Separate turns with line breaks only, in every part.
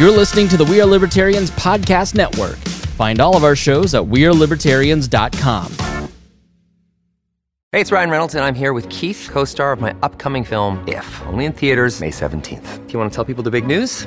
You're listening to the We Are Libertarians Podcast Network. Find all of our shows at WeareLibertarians.com.
Hey, it's Ryan Reynolds, and I'm here with Keith, co star of my upcoming film, If, only in theaters, May 17th. Do you want to tell people the big news?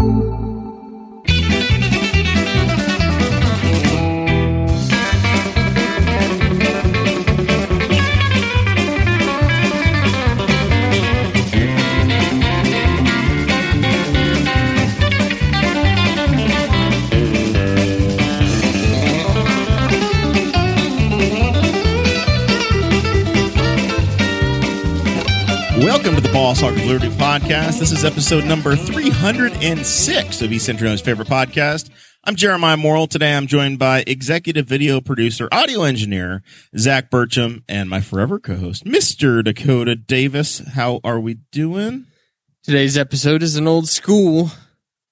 Welcome to the Boss Hog of Liberty podcast. This is episode number 306 of East Central's favorite podcast. I'm Jeremiah Morrell. Today I'm joined by executive video producer, audio engineer, Zach Burcham, and my forever co-host, Mr. Dakota Davis. How are we doing?
Today's episode is an old school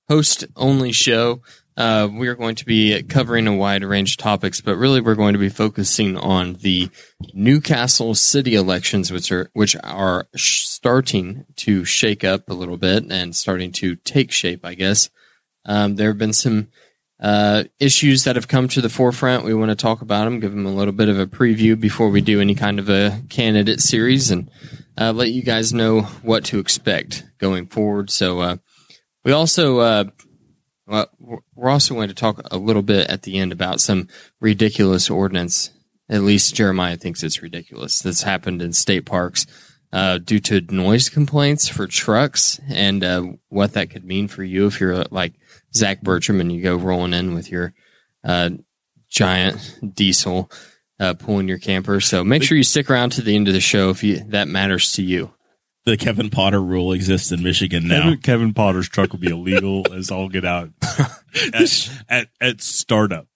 host only show. Uh, we are going to be covering a wide range of topics, but really we're going to be focusing on the Newcastle city elections, which are which are starting to shake up a little bit and starting to take shape. I guess um, there have been some uh, issues that have come to the forefront. We want to talk about them, give them a little bit of a preview before we do any kind of a candidate series, and uh, let you guys know what to expect going forward. So uh, we also uh, well, we're also going to talk a little bit at the end about some ridiculous ordinance. At least Jeremiah thinks it's ridiculous. That's happened in state parks uh, due to noise complaints for trucks and uh, what that could mean for you if you're like Zach Burcham and you go rolling in with your uh, giant diesel uh, pulling your camper. So make sure you stick around to the end of the show if you, that matters to you.
The Kevin Potter rule exists in Michigan now.
Kevin, Kevin Potter's truck will be illegal as all get out at, at, at startup.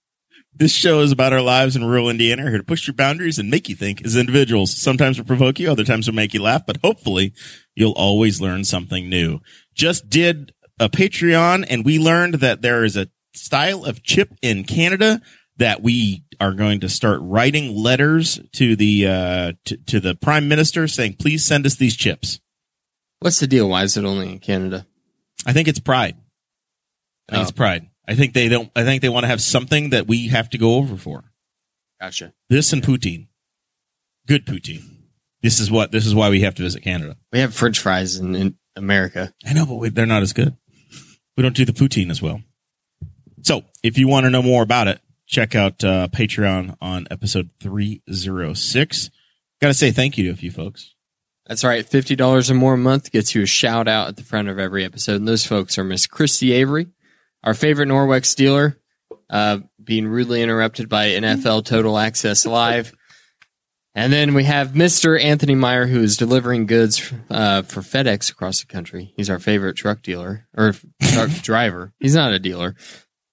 This show is about our lives in rural Indiana. Here to push your boundaries and make you think as individuals. Sometimes we'll provoke you, other times we'll make you laugh, but hopefully you'll always learn something new. Just did a Patreon and we learned that there is a style of chip in Canada that we are going to start writing letters to the uh, to, to the prime minister saying, "Please send us these chips."
What's the deal? Why is it only in Canada?
I think it's pride. I think
Oh.
it's pride. I think they don't. I think they want to have something that we have to go over for.
Gotcha.
This and poutine, good poutine. This is what. This is why we have to visit Canada.
We have French fries in, in America.
I know, but we, they're not as good. We don't do the poutine as well. So, if you want to know more about it, check out uh, Patreon on episode three zero six. Got to say thank you to a few folks.
That's right. Fifty dollars or more a month gets you a shout out at the front of every episode. And those folks are Miss Christy Avery, our favorite Norwex dealer, uh, being rudely interrupted by NFL Total Access Live. And then we have Mr. Anthony Meyer, who is delivering goods uh, for FedEx across the country. He's our favorite truck dealer or truck driver. He's not a dealer.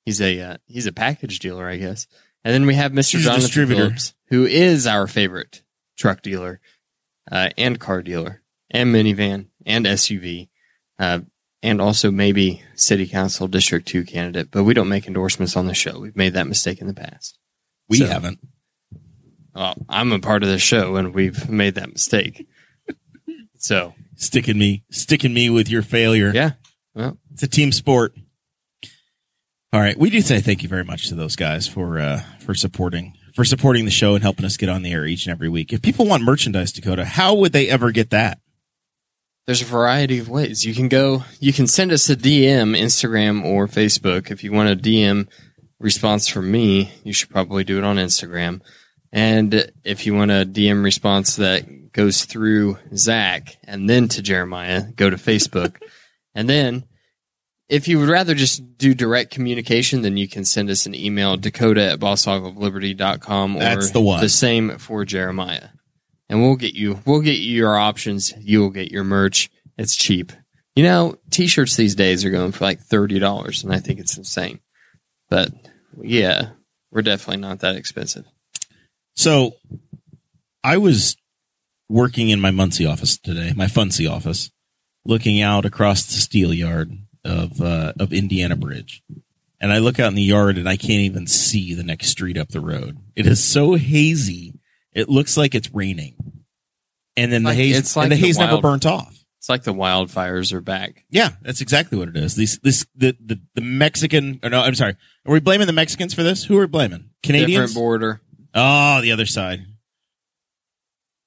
He's a uh, he's a package dealer, I guess. And then we have Mr.
He's
Jonathan
distributor.
Phillips, who is our favorite truck dealer uh, and car dealer and minivan and SUV, uh, and also maybe city council district two candidate. But we don't make endorsements on the show. We've made that mistake in the past.
We
So-
haven't.
Well, I'm a part of the show, and we've made that mistake. So
Sticking me, sticking me with your failure.
yeah, well,
It's a team sport. All right, we do say thank you very much to those guys for uh, for supporting for supporting the show and helping us get on the air each and every week. If people want merchandise, Dakota, how would they ever get that?
there's a variety of ways you can go. You can send us a DM, Instagram or Facebook. If you want a DM response from me, you should probably do it on Instagram. And if you want a DM response that goes through Zach and then to Jeremiah, go to Facebook. and then if you would rather just do direct communication, then you can send us an email, dakota at bosshogsofliberty.com or
That's the one.
the same for Jeremiah. And we'll get you, we'll get you your options. You will get your merch. It's cheap. You know, t-shirts these days are going for like $30 and I think it's insane. But yeah, we're definitely not that expensive.
So I was working in my Muncie office today, my Funcy office, looking out across the steel yard of uh, of Indiana Bridge. And I look out in the yard and I can't even see the next street up the road. It is so hazy. It looks like it's raining. And then
Like-
the haze
it's like
and the
the
haze never burnt off.
It's like the wildfires are back.
Yeah, that's exactly what it is. These this the the, the Mexican or no, I'm sorry. Are we blaming the Mexicans for this? Who are we blaming? Canadians?
Different border.
Oh, the other side.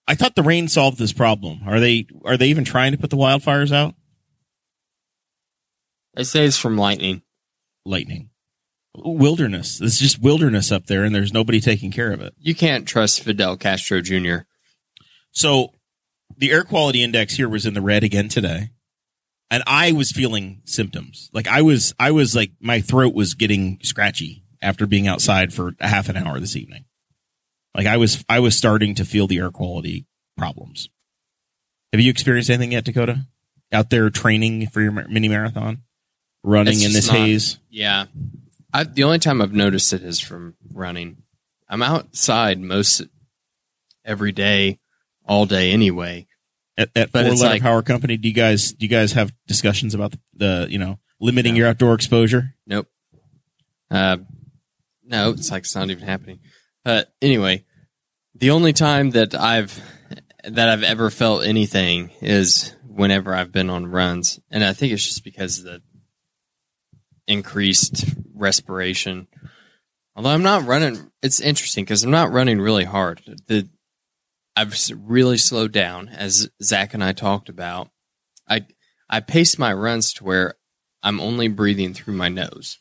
I thought the rain solved this problem. Are they are they even trying to put the wildfires out?
They say it's from lightning.
Lightning. Wilderness. It's just wilderness up there and there's nobody taking care of it.
You can't trust Fidel Castro Jr.
So the air quality index here was in the red again today. And I was feeling symptoms. Like I was I was like my throat was getting scratchy after being outside for a half an hour this evening. Like I was I was starting to feel the air quality problems. Have you experienced anything yet, Dakota? Out there training for your mini marathon? Running
It's
in
just
this
not-
haze?
Yeah. I, the only time I've noticed it is from running. I'm outside most every day, all day anyway.
At, at
But
Four
it's
Letter
like-
Power Company, do you guys do you guys have discussions about the, the you know limiting your outdoor exposure?
Nope. Uh, no, it's like it's not even happening. But anyway, the only time that I've that I've ever felt anything is whenever I've been on runs, and I think it's just because of the increased respiration. Although I'm not running, it's interesting because I'm not running really hard. The I've really slowed down, as Zach and I talked about. I I pace my runs to where I'm only breathing through my nose.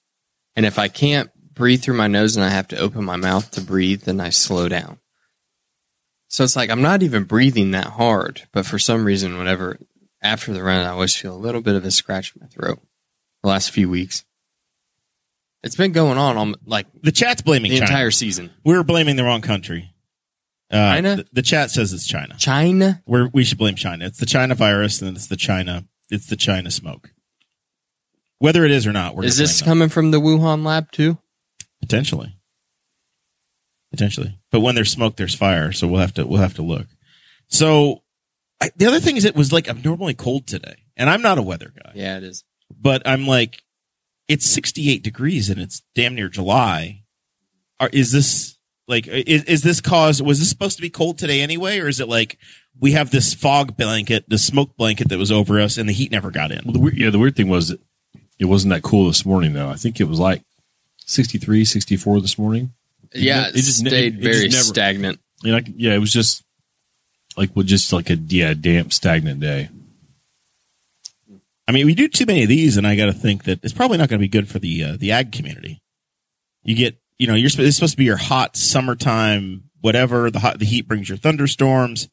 And if I can't breathe through my nose and I have to open my mouth to breathe, then I slow down. So it's like I'm not even breathing that hard, but for some reason, whenever after the run, I always feel a little bit of a scratch in my throat. The last few weeks, it's been going on on like
The chat's blaming
the
China.
entire season.
We're blaming the wrong country. Uh,
China?
The, the chat says it's China.
China,
We're, we should blame China. It's the China virus, and it's the China. It's the China smoke. Whether it is or not, we're
is
gonna
this
blame them.
coming from the Wuhan lab too?
potentially? Potentially, but when there's smoke, there's fire. So we'll have to we'll have to look. So I, the other thing is, it was like abnormally cold today, and I'm not a weather guy.
Yeah, it is.
but I'm like, it's 68 degrees and it's damn near July. Are, is this like, is, is this cause, was this supposed to be cold today anyway? Or is it like we have this fog blanket, the smoke blanket that was over us and the heat never got in?
Well, the weird, yeah, the weird thing was that it wasn't that cool this morning, though. I think it was like 63, 64 this morning.
Yeah,
it
it,
just ne-
stayed
it just
very
never-
stagnant.
And I, c- yeah, it was just like, well, just like a yeah, damp, stagnant day.
I mean, we do too many of these and I got to think that it's probably not going to be good for the, uh, the ag community. You get, you know, you're it's supposed to be your hot summertime, whatever. The hot, the heat brings your thunderstorms.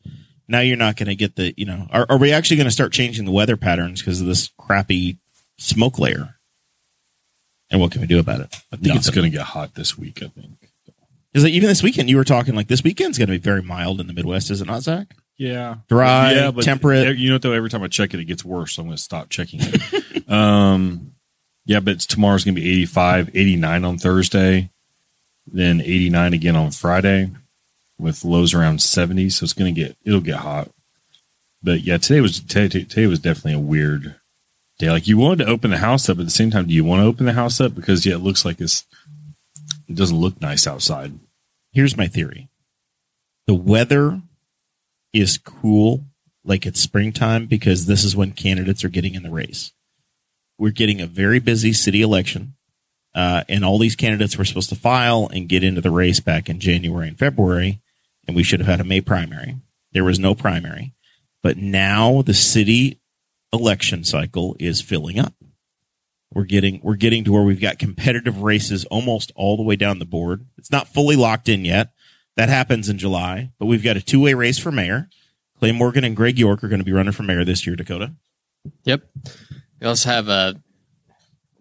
Now you're not going to get the, you know, are, are we actually going to start changing the weather patterns because of this crappy smoke layer? And what can we do about it?
I think it's going to get hot this week. I think.
Is it even this weekend? You were talking like this weekend's going to be very mild in the Midwest, is it not, Zach?
Yeah,
Dry,
yeah, but
temperate.
You know, what, though, every time I check it, it gets worse. So I'm going to stop checking it. um, yeah, but tomorrow's going to be 85, 89 on Thursday, then 89 again on Friday, with lows around 70. So it's going to get it'll get hot. But yeah, today was today, today was definitely a weird day. Like you wanted to open the house up, at the same time, do you want to open the house up because yeah, it looks like it's it doesn't look nice outside.
Here's my theory. The weather is cool like it's springtime because this is when candidates are getting in the race. We're getting a very busy city election. Uh, and all these candidates were supposed to file and get into the race back in January and February, and we should have had a May primary. There was no primary, but now the city election cycle is filling up. We're getting we're getting to where we've got competitive races almost all the way down the board. It's not fully locked in yet. That happens in July, but we've got a two way race for mayor. Clay Morgan and Greg York are going to be running for mayor this year, Dakota.
Yep. We also have a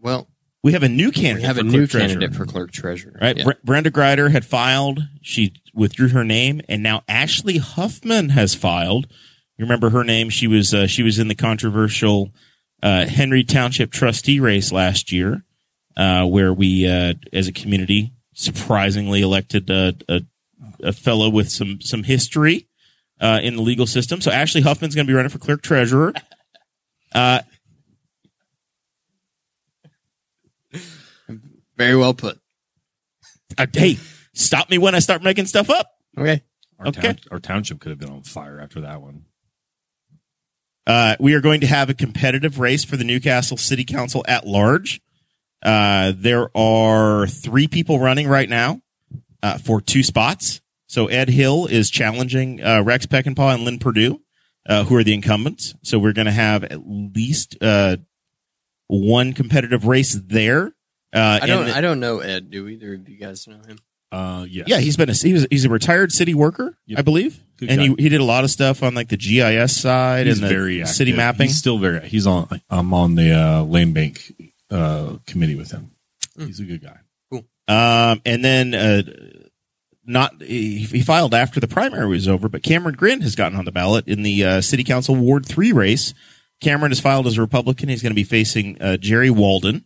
well,
We have a new
we
candidate.
have a
for
new
clerk treasurer.
candidate for clerk treasurer.
Right.
Yeah.
Bre- Brenda Greider had filed. She withdrew her name, and now Ashley Huffman has filed. You remember her name? She was uh, she was in the controversial uh, Henry Township trustee race last year. uh, where we, uh, as a community, surprisingly elected a, a, a fellow with some some history uh, in the legal system. So Ashley Huffman's going to be running for clerk treasurer. Uh,
Very well put.
uh, hey, stop me when I start making stuff up.
Okay.
Our,
Okay.
town, our township could have been on fire after that one.
Uh, we are going to have a competitive race for the Newcastle City Council at large. Uh, there are three people running right now uh, for two spots. So Ed Hill is challenging uh, Rex Peckinpah and Lynn Purdue, uh, who are the incumbents. So we're going to have at least uh, one competitive race there. Uh,
I don't.
and-
I don't know Ed. Do either of you guys know him?
Uh, yes.
yeah, he's been a he was, he's a retired city worker,
Yep.
I believe,
Good
and he,
guy.
he did a lot of stuff on like the GIS side
He's
and the
very
city mapping.
He's still very. He's on. I'm on the uh, Lane Bank uh, committee with him. He's a good guy.
Um, and then, uh, not, he, he filed after the primary was over, but Cameron Grin has gotten on the ballot in the, uh, city council Ward 3 race. Cameron has filed as a Republican. He's going to be facing, uh, Jerry Walden.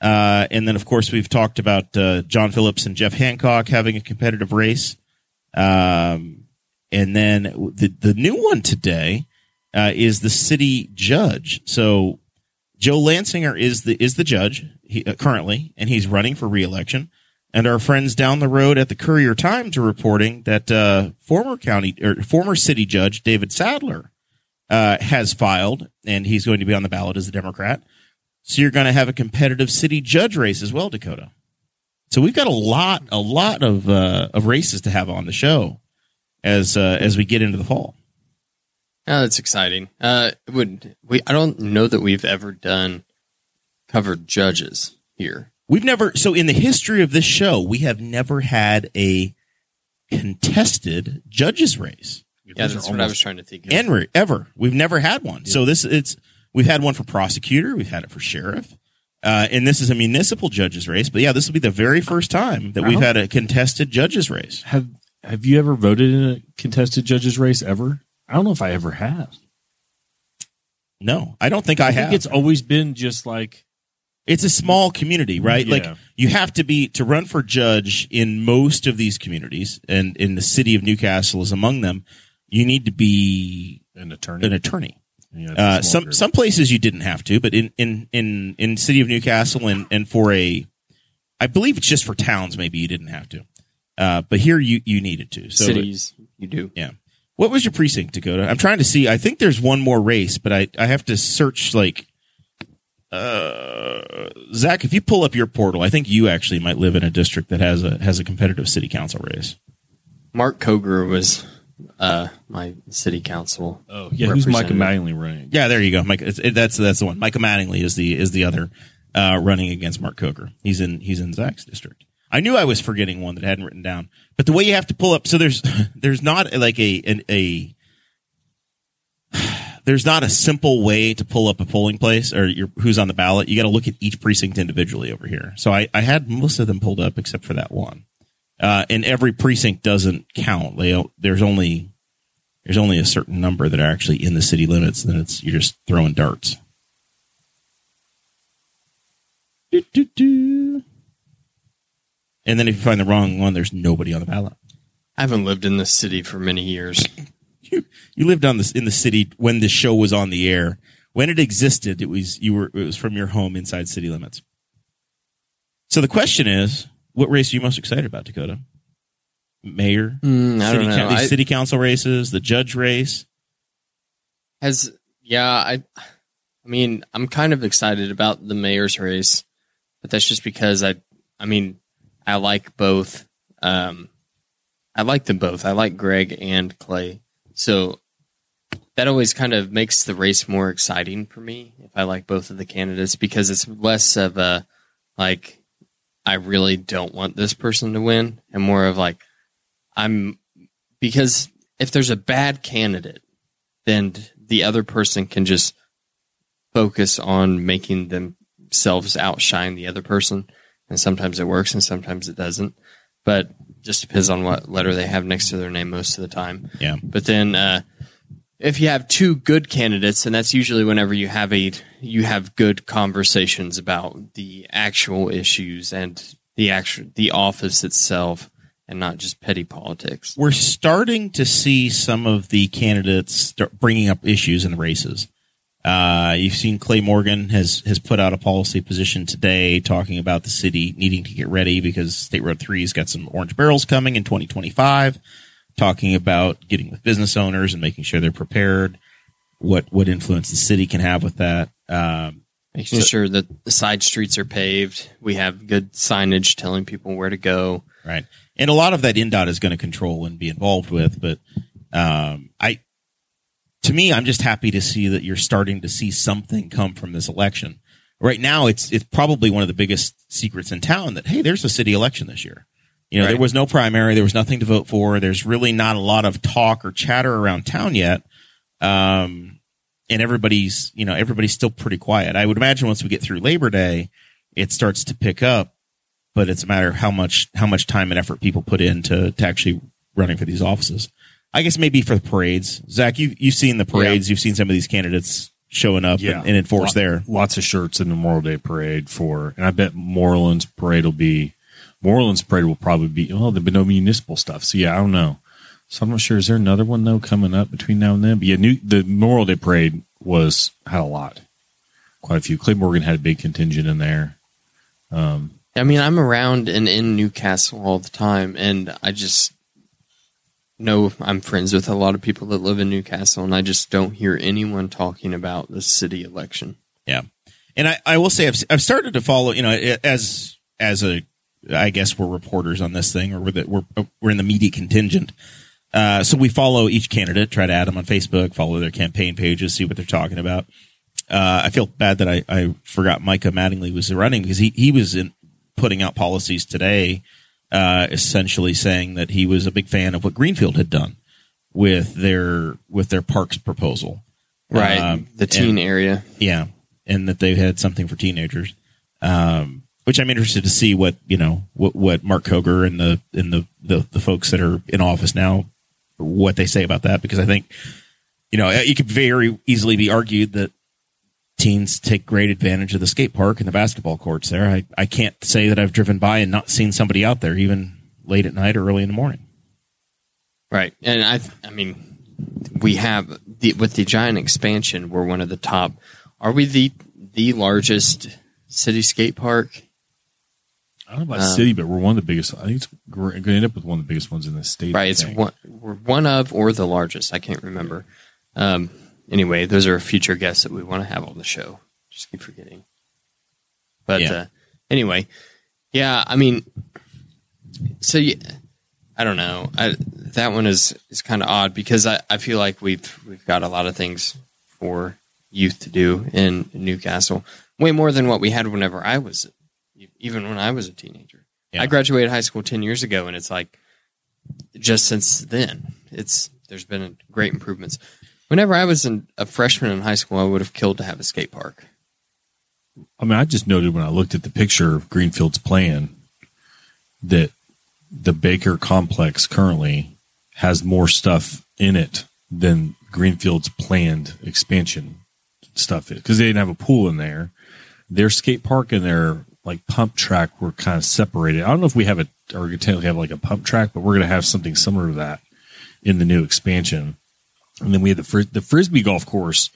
Uh, and then of course we've talked about, uh, John Phillips and Jeff Hancock having a competitive race. Um, and then the, the new one today, uh, is the city judge. So Joe Lansinger is the is the judge he, uh, currently, and he's running for reelection. And our friends down the road at the Courier Times are reporting that uh, former county or former city judge David Sadler uh, has filed, and he's going to be on the ballot as a Democrat. So you're going to have a competitive city judge race as well, Dakota. So we've got a lot, a lot of uh, of races to have on the show as uh, as we get into the fall.
Oh, that's exciting. Uh, would we? I don't know that we've ever done covered judges here.
We've never so in the history of this show, we have never had a contested judges race.
Yeah,
Those
that's what I was trying to think of.
Ever, ever. We've never had one. So this it's we've had one for prosecutor, we've had it for sheriff. Uh, and this is a municipal judges race, but yeah, this will be the very first time that we've had a contested judges race.
Have Have you ever voted in a contested judges race ever? I don't know if I ever have.
No, I don't think I,
I
have.
think it's always been just like
it's a small community, right?
Yeah.
Like you have to be to run for judge in most of these communities, and in the city of Newcastle is among them. You need to be
an attorney.
an attorney.
Yeah,
Uh, some
group.
some places you didn't have to, but in in in in city of Newcastle and and for a, I believe it's just for towns. Maybe you didn't have to, uh, but here you you needed to. So
Cities, you do.
yeah. What was your precinct, Dakota? I'm trying to see. I think there's one more race, but I I have to search like. Uh, Zach, if you pull up your portal, I think you actually might live in a district that has a has a competitive city council race.
Mark Koger was uh, my city council.
oh yeah, who's Micah
representative.
Mattingly running?
Yeah, there you go. Mike, it's, it, that's that's the one. Micah Mattingly is the is the other uh, running against Mark Coker. He's in he's in Zach's district. I knew I was forgetting one that I hadn't written down, but the way you have to pull up, so there's there's not like a an, a there's not a simple way to pull up a polling place or your, who's on the ballot. You got to look at each precinct individually over here. So I, I had most of them pulled up except for that one. Uh, and every precinct doesn't count. They there's only there's only a certain number that are actually in the city limits. Then it's you're just throwing darts. Do, do, do. And then if you find the wrong one, there's nobody on the ballot.
I haven't lived in this city for many years.
You you lived on this in the city when this show was on the air. When it existed, it was you were it was from your home inside city limits. So the question is, what race are you most excited about, Dakota? Mayor,
Mm, I
city,
don't know.
coun- these
I-
city council races, the judge race.
Has yeah, I I mean, I'm kind of excited about the mayor's race, but that's just because I I mean, I like both um I like them both. I like Greg and Clay. So that always kind of makes the race more exciting for me if I like both of the candidates because it's less of a like I really don't want this person to win and more of like I'm because if there's a bad candidate then the other person can just focus on making themselves outshine the other person. And sometimes it works and sometimes it doesn't. But just depends on what letter they have next to their name most of the time.
Yeah.
But then uh, if you have two good candidates, and that's usually whenever you have a you have good conversations about the actual issues and the actual the office itself, and not just petty politics.
We're starting to see some of the candidates start bringing up issues in the races. Uh, you've seen Clay Morgan has has put out a policy position today talking about the city needing to get ready because State Road Three's got some orange barrels coming in 2025. Talking about getting with business owners and making sure they're prepared. What what influence the city can have with that. Um,
Making sure that the side streets are paved. We have good signage telling people where to go.
right, and a lot of that INDOT is going to control and be involved with. But um, I, to me, I'm just happy to see that you're starting to see something come from this election. Right now, it's it's probably one of the biggest secrets in town that hey, there's a city election this year. You know, there was no primary, there was nothing to vote for. There's really not a lot of talk or chatter around town yet. Um, and everybody's, you know, everybody's still pretty quiet. I would imagine once we get through Labor Day, it starts to pick up, but it's a matter of how much, how much time and effort people put into, to actually running for these offices. I guess maybe for the parades. Zach, you, you've seen the parades. You've seen some of these candidates showing up
Yeah.
and, and enforce
Lot-
there.
Lots of shirts in the Memorial Day parade for, and I bet Moreland's parade will be, Moreland's parade will probably be, well, there'll be no municipal stuff. So yeah, I don't know. So I'm not sure. Is there another one though coming up between now and then? But yeah, new, the Memorial Day parade was, had a lot. Quite a few. Clay Morgan had a big contingent in there.
Um, I mean, I'm around and in Newcastle all the time, and I just know I'm friends with a lot of people that live in Newcastle, and I just don't hear anyone talking about the city election.
Yeah, and I, I will say I've I've started to follow. You know, as as a I guess we're reporters on this thing, or we're the, we're we're in the media contingent. Uh, so we follow each candidate, try to add them on Facebook, follow their campaign pages, see what they're talking about. Uh, I feel bad that I, I forgot Micah Mattingly was running because he, he was in putting out policies today, uh, essentially saying that he was a big fan of what Greenfield had done with their with their parks proposal.
Right,
Um,
the teen area.
Yeah, and that they've had something for teenagers, um, which I'm interested to see what you know what what Mark Koger and the and the, the the folks that are in office now what they say about that because I think you know it could very easily be argued that teens take great advantage of the skate park and the basketball courts there. I I can't say that I've driven by and not seen somebody out there even late at night or early in the morning.
Right, and I, I mean, we have the with the giant expansion. We're one of the top. Are we the the largest city skate park?
I don't know about
Um,
city, but we're one of the biggest. I think it's we're going to end up with one of the biggest ones in the state.
Right, it's one we're one of or the largest. I can't remember. Um, anyway, those are future guests that we want to have on the show. Just keep forgetting. But
Yeah.
uh, anyway, yeah, I mean, so yeah, I don't know. I, that one is is kind of odd because I, I feel like we've we've got a lot of things for youth to do in Newcastle, way more than what we had whenever I was, even when I was a teenager.
Yeah.
I graduated high school ten years ago, and it's like just since then, it's there's been great improvements. Whenever I was in, a freshman in high school, I would have killed to have a skate park.
I mean, I just noted when I looked at the picture of Greenfield's plan that the Baker complex currently has more stuff in it than Greenfield's planned expansion stuff is because they didn't have a pool in there. Their skate park and their like pump track were kind of separated. I don't know if we have a or technically have like a pump track, but we're going to have something similar to that in the new expansion. And then we had the fris- the frisbee golf course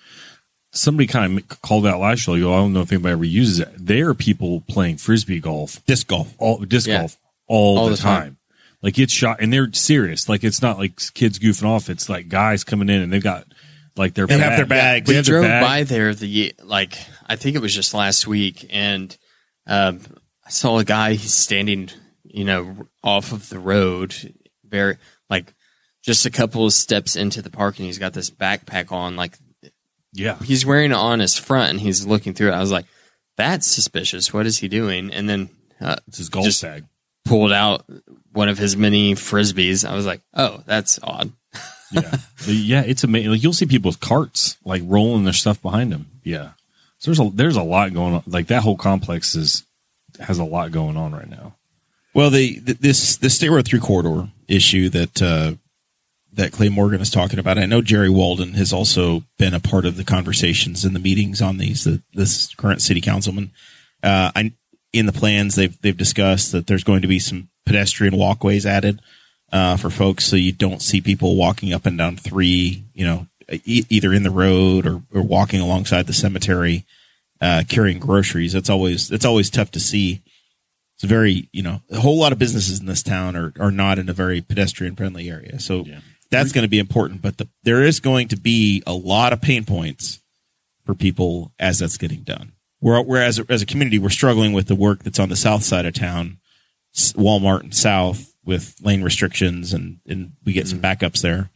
somebody kind of called out last year. Like, oh, I don't know if anybody ever uses it. There are people playing frisbee golf,
Disc golf.
all disc
Yeah.
golf, all,
All
the,
the time.
time. Like it's shot, and they're serious. Like it's not like kids goofing off. It's like guys coming in and they've got like their
They have their bags.
They
we
have their
drove
bag.
by there the like I think it was just last week, and um, I saw a guy. He's standing, you know, off of the road, very like just a couple of steps into the park, and he's got this backpack on. Like
Yeah,
he's wearing it on his front, and he's looking through it. I was like, "That's suspicious. What is he doing?" And then uh,
it's his golf
Just-
bag.
pulled out one of his many frisbees. I was like, "Oh, that's odd."
Yeah, yeah, it's amazing. Like you'll see people with carts like rolling their stuff behind them. Yeah, so there's a there's a lot going on. Like that whole complex is has a lot going on right now.
Well, the, the this the state road through corridor issue that uh, that Clay Morgan is talking about. I know Jerry Walden has also been a part of the conversations and the meetings on these. The, this current city councilman, uh, I in the plans they've they've discussed that there's going to be some pedestrian walkways added uh, for folks, so you don't see people walking up and down three, you know, e- either in the road or, or walking alongside the cemetery, uh, carrying groceries. That's always that's always tough to see. It's very, you know, a whole lot of businesses in this town are, are not in a very pedestrian friendly area. So that's going to be important. But the, there is going to be a lot of pain points for people as that's getting done. Where- Whereas as a community, we're struggling with the work that's on the south side of town, Walmart and South with lane restrictions and, and we get some mm. backups there.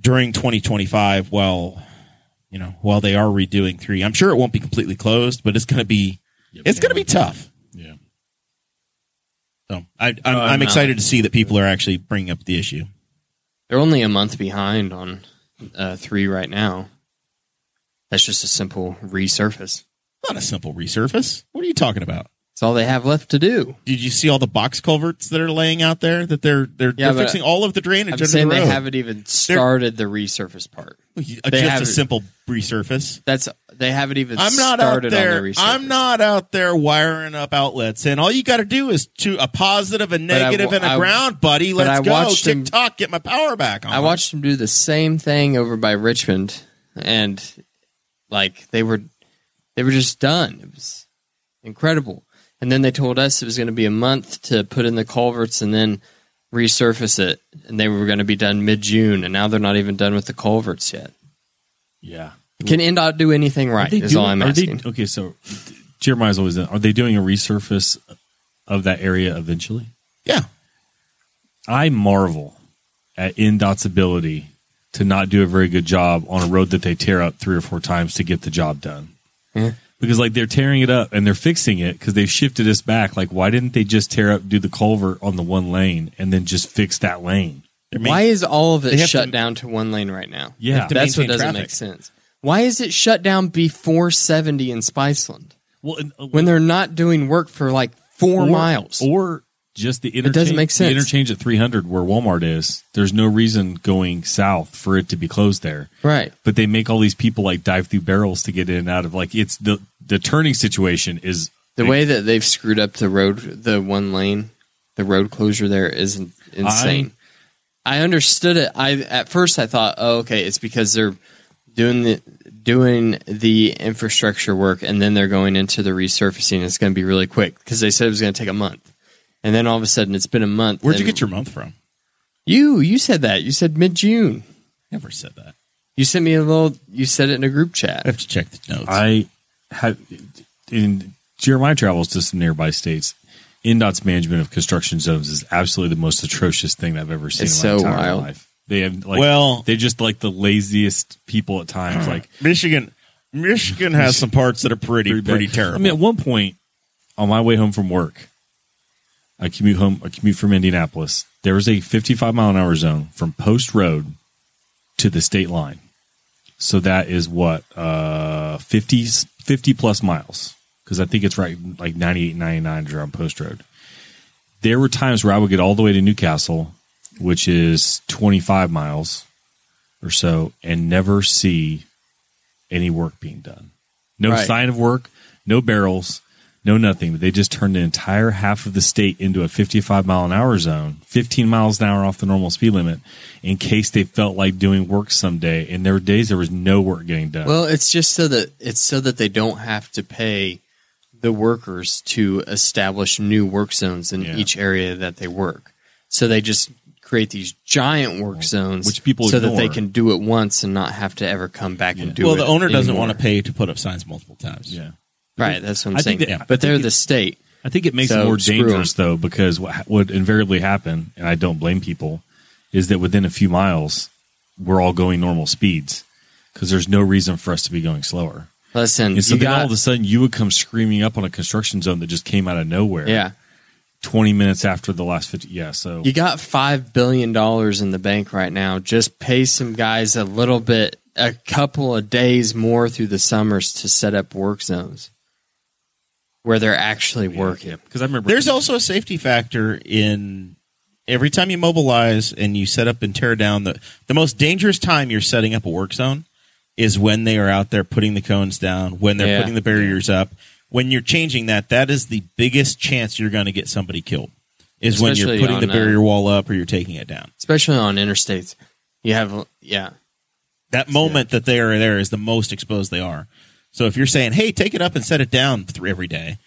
During 2025, while, you know, while they are redoing three, I'm sure it won't be completely closed, but it's going to be, it's going to be tough.
Yeah.
So I, I'm, uh, I'm excited to see that people are actually bringing up the issue.
They're only a month behind on uh, three right now. That's just a simple resurface.
Not a simple resurface. What are you talking about?
That's all they have left to do.
Did you see all the box culverts that are laying out there? That they're they're,
Yeah,
they're
but
fixing all of the drainage
I'm
under
saying
the
they
road.
haven't even started the resurface part. They
just a
haven't-
simple resurface.
That's they haven't even
I'm not out
started
there.
on the resurface.
I'm not out there wiring up outlets, and all you got to do is to a positive, a negative,
wa-
and a
I-
ground, buddy. Let's
I
go.
watched him-
TikTok, get my power back on.
I watched them do the same thing over by Richmond, and like they were, they were just done. It was incredible. And then they told us it was going to be a month to put in the culverts and then resurface it, and they were going to be done mid June, and now they're not even done with the culverts yet.
Yeah.
Can INDOT do anything right? Is all I'm
are they-
asking.
okay, so Jeremiah's always. Are they doing a resurface of that area eventually?
Yeah,
I marvel at INDOT's ability to not do a very good job on a road that they tear up three or four times to get the job done.
Yeah.
Because like they're tearing it up and they're fixing it because they've shifted us back. Like why didn't they just tear up, do the culvert on the one lane and then just fix that lane?
They're main-
Why is all of
They
it shut
to-
down to one lane right now?
Yeah.
That's what doesn't
traffic.
make sense. Why is it shut down before 70 in Spiceland
Well, and, uh,
when they're not doing work for like four
or,
miles?
or just the interchange.
doesn't make sense.
The interchange at 300 where Walmart is. There's no reason going south for it to be closed there.
right.
but they make all these people like dive through barrels to get in and out of like it's the the turning situation is
The way that they've screwed up the road, the one lane, the road closure there is in- insane. I understood it. I at first I thought, oh, okay, it's because they're doing the doing the infrastructure work and then they're going into the resurfacing. It's going to be really quick because they said it was going to take a month, and then all of a sudden it's been a month.
Where'd you get your month from?
You you said that. You said mid June.
Never said that.
You sent me a little. You said it in a group chat.
I have to check the notes.
I have in Jeremiah travels to some nearby states. INDOT's management of construction zones is absolutely the most atrocious thing I've ever seen
It's
in my
so
entire
wild.
life. They have like
Well-
they're just like the laziest people at times. Like
Michigan, Michigan has some parts that are pretty pretty,
bad.
terrible.
I mean, at one point on my way home from work, I commute home. I commute from Indianapolis. There was a 55 mile an hour zone from Post Road to the state line. So that is what uh 50 50 plus miles because I think it's right like 98 99 is around Post Road. There were times where I would get all the way to Newcastle, which is 25 miles or so and never see any work being done. No
Right.
sign of work, no barrels, no nothing. But they just turned the entire half of the state into a 55 mile an hour zone, 15 miles an hour off the normal speed limit, in case they felt like doing work someday. And there were days there was no work getting done.
Well, it's just so that it's so that they don't have to pay the workers to establish new work zones in
Yeah.
each area that they work. So they just create these giant work zones,
which people
so that they can do it once and not have to ever come back and do
well,
it.
Well, the owner doesn't
anymore.
want to pay to put up signs multiple times.
yeah.
Right, that's what I'm
I
saying.
that- I
but they're
think
the state.
I think it makes
So,
it more
screw
dangerous though, because what would invariably happen, and I don't blame people, is that within a few miles, we're all going normal speeds because there's no reason for us to be going slower.
Listen,
And so
you
then
got,
all of a sudden, you would come screaming up on a construction zone that just came out of nowhere.
yeah,
20 minutes after the last 50. Yeah. So
you got five billion dollars in the bank right now. Just pay some guys a little bit, a couple of days more through the summers to set up work zones where they're actually working.
because I remember
There's also a safety factor in every time you mobilize and you set up and tear down the the most dangerous time you're setting up a work zone is when they are out there putting the cones down, when they're
Yeah.
putting the barriers up. When you're changing that, that is the biggest chance you're going to get somebody killed. Is when you're putting
on,
the
uh,
barrier wall up or you're taking it down.
especially on interstates. You have yeah,
That moment that they are there is the most exposed they are. So if you're saying, "Hey, take it up and set it down th- every day,"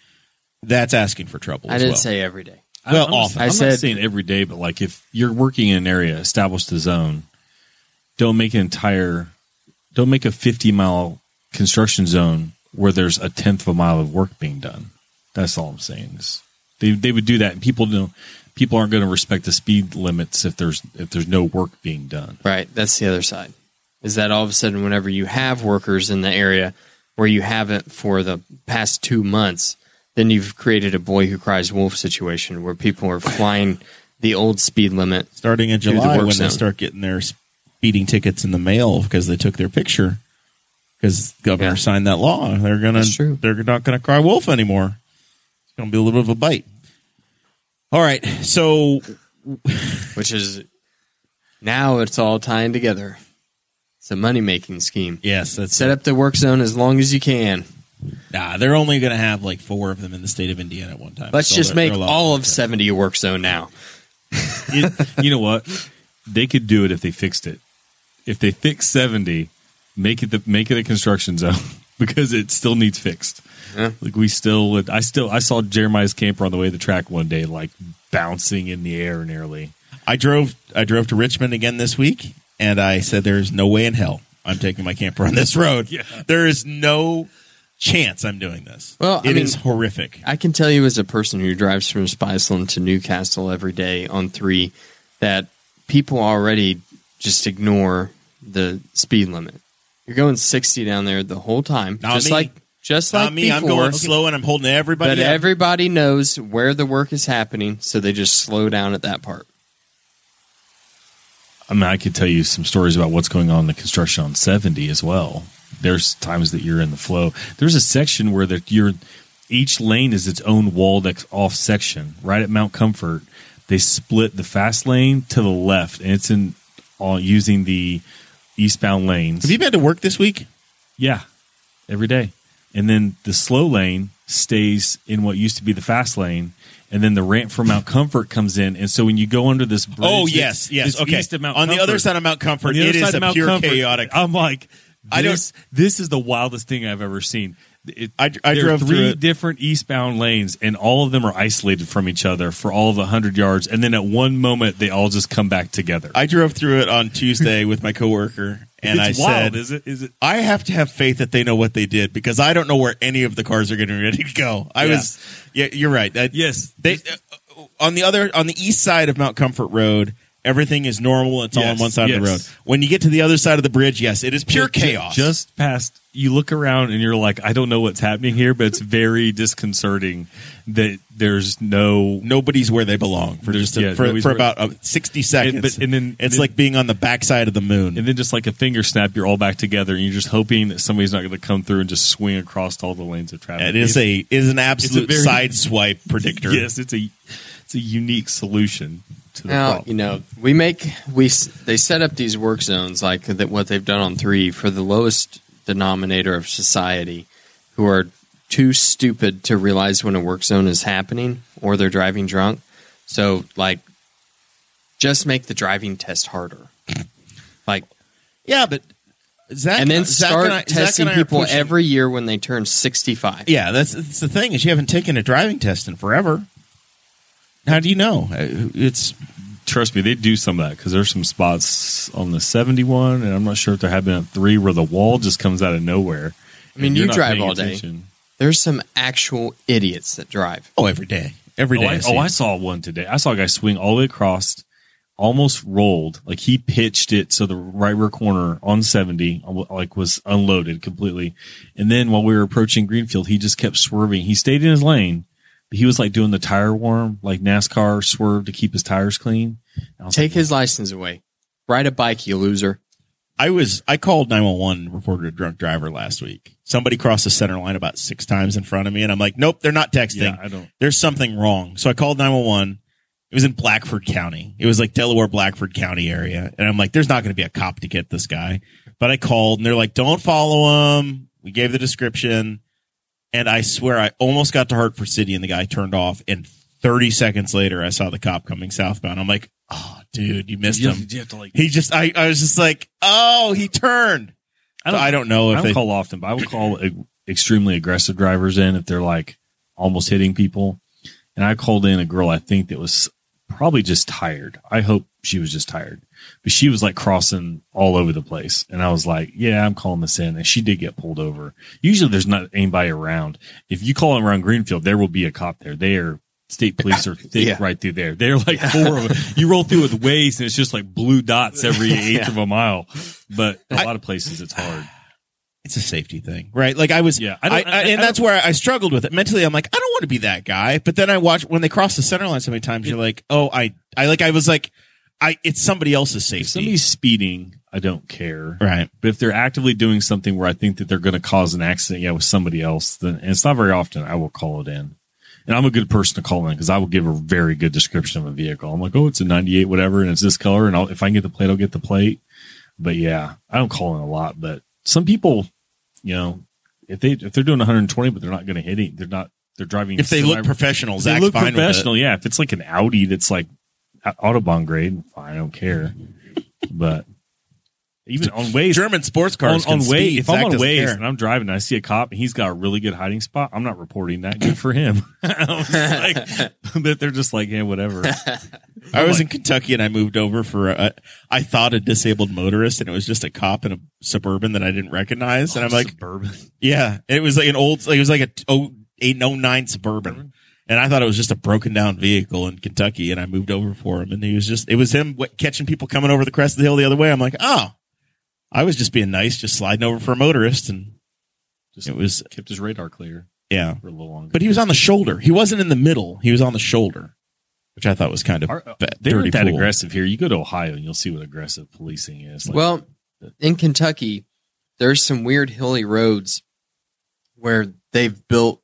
that's asking for trouble.
I
as
didn't
well.
say every day.
Well,
I'm
often.
I
I'm
said-
not saying every day, but like if you're working in an area, establish the zone. Don't make an entire, don't make a 50 mile construction zone where there's a tenth of a mile of work being done. That's all I'm saying. Is they they would do that, and people don't. People aren't going to respect the speed limits if there's if there's no work being done.
Right. That's the other side. Is that all of a sudden, whenever you have workers in the area where you haven't for the past two months, then you've created a boy who cries wolf situation where people are flying the old speed limit.
starting in
Through the
July
work
when they start getting their speeding tickets in the mail because they took their picture because governor
Yeah.
signed that law. They're gonna
That's true.
they're not gonna cry wolf anymore. It's gonna be a little bit of a bite. All right, so
which is now it's all tying together. It's a money making scheme.
yes, that's
Set up the work zone as long as you can.
Nah, they're only gonna have like four of them in the state of Indiana at one time.
Let's
So
just
they're-
make
they're
all of
do
70 a work zone now.
It- you know what? They could do it if they fixed it. If they fix 70, make it the make it a construction zone because it still needs fixed.
Yeah.
Like we still I still I saw Jeremiah's camper on the way to the track one day like bouncing in the air nearly.
I drove I drove to Richmond again this week, and I said, "There's no way in hell I'm taking my camper on this road.
Yeah.
There is no chance I'm doing this.
Well, I mean-
is horrific.
I can tell you as a person who drives from Spiceland to Newcastle every day on three that people already just ignore the speed limit. You're going 60 down there the whole time,
Not
just
me.
like just
Not
like
me. I'm
before.
going slow, and I'm holding everybody.
but
up.
everybody knows where the work is happening, so they just slow down at that part.
I mean I could tell you some stories about what's going on in the construction on 70 as well. There's times that you're in the flow. There's a section where that you're each lane is its own walled off section. Right at Mount Comfort, they split the fast lane to the left, and it's in on using the eastbound lanes.
Have you been to work this week?
Yeah, every day. And then the slow lane stays in what used to be the fast lane. And then the ramp for Mount Comfort comes in. And so when you go under this bridge,
Oh yes, yes. Okay.
east of Mount
on the other side of Mount Comfort,
on the other
it is a
Mount
pure
Comfort,
chaotic.
I'm like,
I don't-
this, this is the wildest thing I've ever seen. It,
I- I
there
drove
are three different eastbound lanes, and all of them are isolated from each other for all of hundred yards. And then at one moment, they all just come back together.
I drove through it on Tuesday with my coworker, and
it's
I
wild,
said,
is it? Is it?
I have to have faith that they know what they did because I don't know where any of the cars are getting ready to go. I
Yeah.
was, yeah, you're right. I-
Yes.
they uh, on the other on the east side of Mount Comfort Road, everything is normal. It's all on one side of the road.
yes.
When you get to the other side of the bridge, yes, it is pure
Ju-
chaos.
Just past, you look around and you're like, I don't know what's happening here, but it's very disconcerting that there's no.
nobody's where they belong for
There's-
just a,
yeah,
for,
nobody's
for
where-
about uh, sixty seconds.
but- and then-
it's
then-
like being on the backside of the moon.
And then just like a finger snap, you're all back together, and you're just hoping that somebody's not going to come through and just swing across all the lanes of traffic.
it is a it is an absolute
very-
side predictor.
yes, it's a it's a unique solution to the
Now
problem.
you know we make we they set up these work zones like that what they've done on three for the lowest denominator of society, who are too stupid to realize when a work zone is happening or they're driving drunk. So like, just make the driving test harder. Like,
Yeah, but Zach
and then
Zach
start
I-
testing
and I are
people every year when they turn sixty-five.
Yeah, that's, that's the thing is you haven't taken a driving test in forever. How do you know? Uh, It's
Trust me, they do some of that because there's some spots on the 71, and I'm not sure if there have been at three where the wall just comes out of nowhere.
I mean, you drive all day.
attention.
There's some actual idiots that drive.
oh every day, every day.
Oh, I,
see
oh, I saw one today. I saw a guy swing all the way across, almost rolled. Like he pitched it so the right rear corner on 70 like was unloaded completely. And then while we were approaching Greenfield, he just kept swerving. He stayed in his lane, but he was like doing the tire warm, like NASCAR swerve to keep his tires clean.
Take
like,
his license away. Ride a bike, you loser.
I was I called nine one one and reported a drunk driver last week. Somebody crossed the center line about six times in front of me, and I'm like, nope, they're not texting.
Yeah, I don't.
There's something wrong. So I called nine one one, It was in Blackford County. It was like Delaware, Blackford County area. And I'm like, there's not going to be a cop to get this guy. But I called and they're like, don't follow him. We gave the description. And I swear I almost got to Hartford City and the guy turned off. And 30 seconds later, I saw the cop coming southbound. I'm like, oh, dude, you missed
You
him.
have, you have to like.
He just, I, I was just like, oh, he turned. I don't, I don't know
I
if
don't
they,
call often, but I would call extremely aggressive drivers in if they're like almost hitting people. And I called in a girl I think that was probably just tired. I hope she was just tired, but she was like crossing all over the place. And I was like, yeah, I'm calling this in. And she did get pulled over. Usually there's not anybody around. If you call around Greenfield, there will be a cop there. They are state police are thick
Yeah.
right through there. They're like four of them. You roll through with waves and it's just like blue dots every eighth of a mile. But a lot of places it's hard.
It's a safety thing, right? Like I was,
Yeah,
I,
I
I, and
I
that's where I struggled with it mentally. I'm like, I don't want to be that guy. But then I watch when they cross the center line so many times. You're like, oh, I, I like, I was like, I, it's somebody else's
If
safety,
somebody's speeding, I don't care.
right?
But if they're actively doing something where I think that they're going to cause an accident, yeah, with somebody else, then and it's not very often. I will call it in, and I'm a good person to call in because I will give a very good description of a vehicle. I'm like, oh, it's a '98, whatever, and it's this color, and I'll, if I can get the plate, I'll get the plate. But yeah, I don't call in a lot. But some people, you know, if they if they're doing 120, but they're not going to hit it, they're not. They're driving.
If they look
semi-
professional,
if they look
fine with it.
professional. Yeah, if it's like an Audi that's like uh, Autobahn grade, fine, I don't care. But even on Waze,
German sports cars
on, on
can
Waze,
speed.
if I'm on
doesn't
Waze
care.
and I'm driving and I see a cop and he's got a really good hiding spot, I'm not reporting that. Good for him. Like, but they're just like, yeah, whatever.
I was in Kentucky and I moved over for a, I thought a disabled motorist and it was just a cop in a suburban that I didn't recognize. And oh, I'm like,
suburban.
yeah, it was like an old, like, it was like a oh eight oh nine suburban. And I thought it was just a broken down vehicle in Kentucky. And I moved over for him and he was just, it was him catching people coming over the crest of the hill the other way. I'm like, oh, I was just being nice, just sliding over for a motorist. And
Just
it was,
kept his radar clear
yeah.
for a little longer.
But he was on the shoulder. He wasn't in the middle. He was on the shoulder, which I thought was kind of
Our-
ba-
they
dirty
aren't that
pool.
aggressive here. You go to Ohio and you'll see what aggressive policing is. Like,
Well, in Kentucky, there's some weird hilly roads where they've built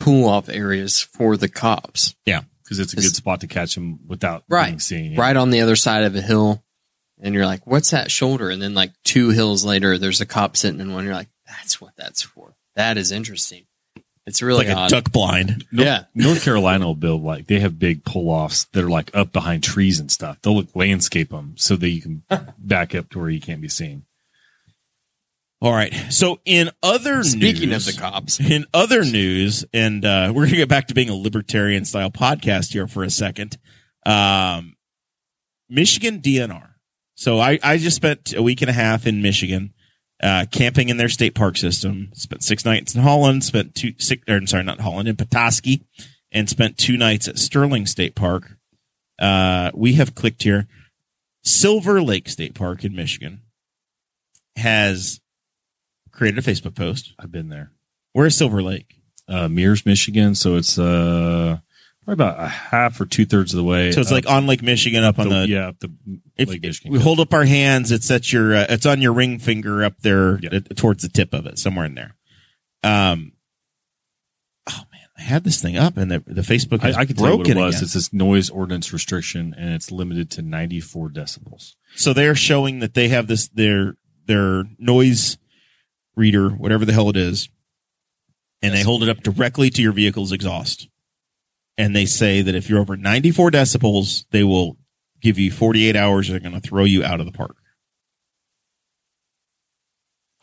pull off areas for the cops Yeah,
because it's a good spot to catch them without
Right.
being seen. yeah.
right on the other side of a hill. And you're like, what's that shoulder? And then like two hills later, there's a cop sitting in one. You're like, that's what that's for. That is interesting. It's really
like a duck blind.
North,
Yeah.
North Carolina will build like they have big pull offs that are like up behind trees and stuff. They'll like landscape them so that you can back up to where you can't be seen.
All right. So in other
Speaking
news,
of the cops,
in other news, and uh, we're gonna get back to being a libertarian style podcast here for a second. Um, Michigan DNR. So I I just spent a week and a half in Michigan, uh, camping in their state park system. Spent six nights in Holland. Spent two six. Or, sorry, not Holland in Petoskey, and spent two nights at Sterling State Park. Uh, we have clicked here. Silver Lake State Park in Michigan has created a Facebook post.
I've been there.
Where's Silver Lake?
Uh, Mears, Michigan. So it's uh probably about a half or two thirds of the way.
So it's
up
like on Lake Michigan, up on
the,
the.
yeah, up the
if,
Lake Michigan.
we hold up our hands, it's at your, uh, it's on your ring finger up there
Yeah.
towards the tip of it, somewhere in there. Um. Oh man, I had this thing up and the the Facebook
I, I can tell you what it was.
again.
It's this noise ordinance restriction, and it's limited to 94 decibels.
So they're showing that they have this their their noise reader, whatever the hell it is, and they hold it up directly to your vehicle's exhaust. And they say that if you're over 94 decibels, they will give you 48 hours. They're going to throw you out of the park.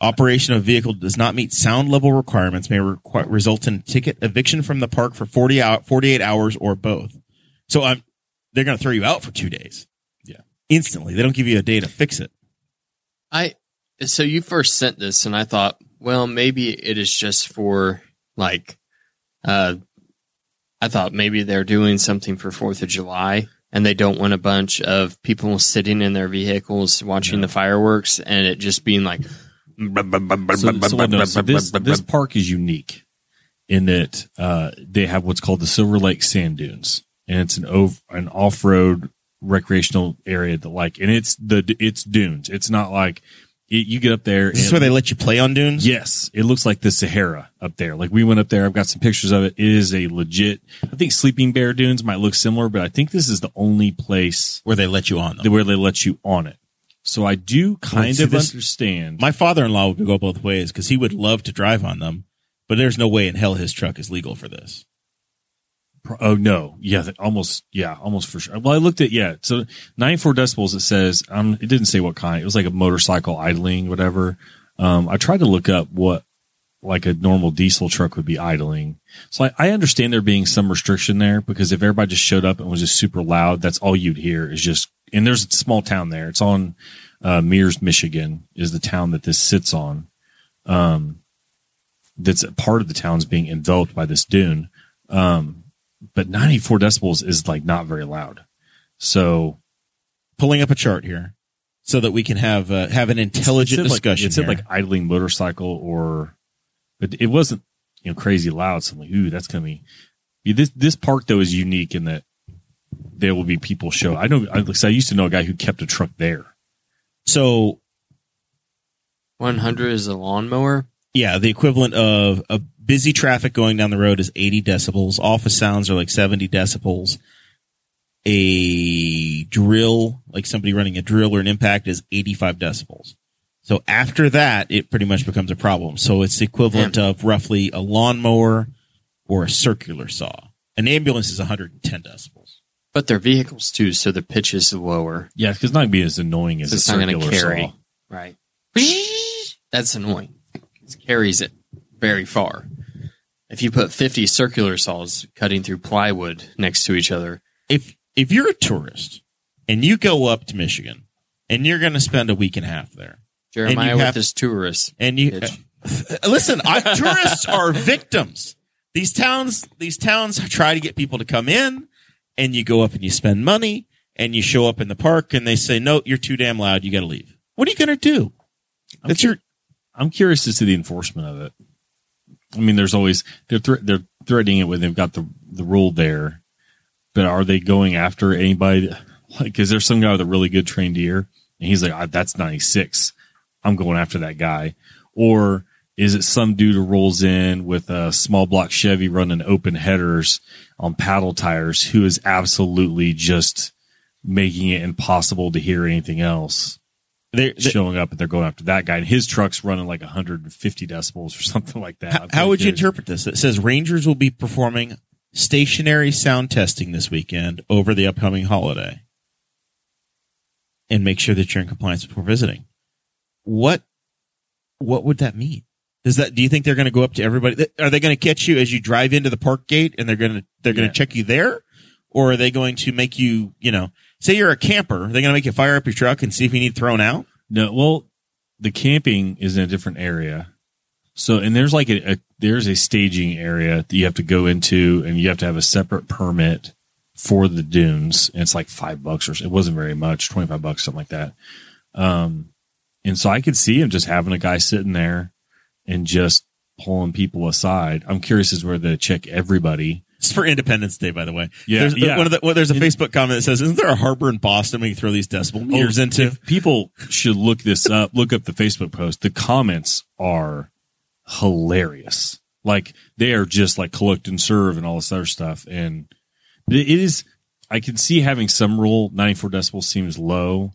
Operation of a vehicle does not meet sound level requirements may requ- result in ticket eviction from the park for 40 out 48 hours or both. So I'm they're going to throw you out for 2 days.
Yeah.
Instantly. They don't give you a day to fix it.
I so you first sent this, and I thought, well, maybe it is just for like, uh, I thought maybe they're doing something for Fourth of July, and they don't want a bunch of people sitting in their vehicles watching the fireworks, and it just being like,
So, so no, so this, this park is unique in that uh, they have what's called the Silver Lake Sand Dunes, and it's an ov- an off road recreational area that like, and it's the it's dunes. It's not like you get up there.
Is this
and-
where they let you play on dunes?
Yes, it looks like the Sahara up there. Like we went up there. I've got some pictures of it. It is a legit. I think Sleeping Bear Dunes might look similar, but I think this is the only place
Where they let you on them.
where they let you on it. So I do kind
see,
of
this-
understand.
My father-in-law would go both ways because he would love to drive on them, but there's no way in hell his truck is legal for this.
Oh no, yeah, almost, yeah, almost for sure. Well, I looked at yeah, so ninety four decibels. It says um, it didn't say what kind. It was like a motorcycle idling, whatever. Um, I tried to look up what like a normal diesel truck would be idling. So I, I understand there being some restriction there because if everybody just showed up and was just super loud, that's all you'd hear is just. And there's a small town there. It's on uh, Mears, Michigan, is the town that this sits on. Um, that's a part of the town's being enveloped by this dune. Um, but 94 decibels is like not very loud. So
Pulling up a chart here so that we can have uh, have an intelligent
it
discussion.
Like, it said
here.
like idling motorcycle or, but it wasn't you know crazy loud. So I'm like, ooh, that's gonna be. This this park though is unique in that there will be people show. I know. I, I used to know a guy who kept a truck there.
so
100 is a lawnmower.
Yeah, the equivalent of a busy traffic going down the road is 80 decibels. Office sounds are like 70 decibels. A drill, like somebody running a drill or an impact is 85 decibels. So after that, it pretty much becomes a problem. So it's the equivalent of roughly a lawnmower or a circular saw. An ambulance is 110 decibels.
But they're vehicles too, so the pitch is lower.
Yeah, because it's not gonna be as annoying as
So
a
it's
circular
to carry.
saw.
Right. That's annoying. Carries it very far. If you put 50 circular saws cutting through plywood next to each other,
If, if you're a tourist and you go up to Michigan and you're going to spend a week and a half there
Jeremiah
you
with
have-
his tourists.
and you. Uh, listen I, tourists are victims these towns these towns try to get people to come in and you go up and you spend money and you show up in the park and they say no you're too damn loud you got to leave what are you going to do that's your
I'm curious as to the enforcement of it. I mean, there's always they're they're threatening it when they've got the the rule there, but are they going after anybody? Like, is there some guy with a really good trained ear and he's like, "Ah, "That's 96, I'm going after that guy," or is it some dude who rolls in with a small block Chevy running open headers on paddle tires who is absolutely just making it impossible to hear anything else?
They're, they
showing up and they're going after that guy and his truck's running like 150 decibels or something like that.
how, how would you interpret this it says rangers will be performing stationary sound testing this weekend over the upcoming holiday and make sure that you're in compliance before visiting what what would that mean Does that? Do you think they're going to go up to everybody? Are they going to catch you as you drive into the park gate, and they're going to they're going to
Yeah.
check you there, or are they going to make you, you know, say you're a camper? They're going to make you fire up your truck and see if you need thrown out.
No, well, the camping is in a different area. So, and there's like a, a there's a staging area that you have to go into, and you have to have a separate permit for the dunes. And it's like five bucks or it wasn't very much, twenty five bucks, something like that. Um, and so I could see him just having a guy sitting there and just pulling people aside. I'm curious as where they check everybody.
It's for Independence Day, by the way.
Yeah,
there's,
yeah.
One of the, well, there's a Facebook comment that says, "Isn't there a harbor in Boston we can throw these decibel meters
Oh,
into?"
people should look this up. Look up the Facebook post. The comments are hilarious. Like they are just like collect and serve and all this other stuff. And it it is. I can see having some rule. Ninety four decibels seems low.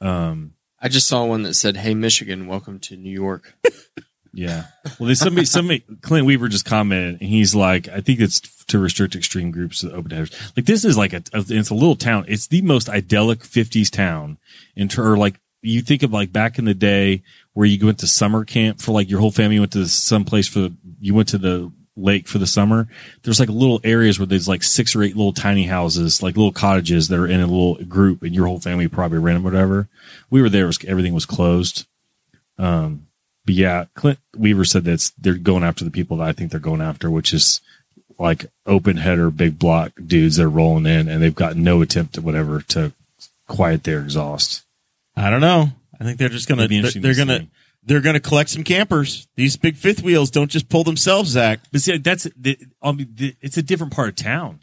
Um.
I just saw one that said, "Hey, Michigan, welcome to New York."
Yeah. Well, there's somebody, somebody, Clint Weaver just commented, and he's like, I think it's to restrict extreme groups to open headers. Like this is like a, it's a little town. It's the most idyllic 50s town in ter- like, you think of like back in the day where you went to summer camp for like your whole family went to some place for, you went to the lake for the summer. There's like little areas where there's like six or eight little tiny houses, like little cottages that are in a little group and your whole family probably ran them, whatever. We were there, was, everything was closed. Um, but yeah, Clint Weaver said that they're going after the people that I think they're going after, which is like open header, big block dudes that are rolling in and they've got no attempt at whatever to quiet their exhaust.
I don't know. I think they're just gonna
be
they're, they're gonna they're gonna collect some campers. These big fifth wheels don't just pull themselves, Zach.
But see, that's the, I mean, the, it's a different part of town.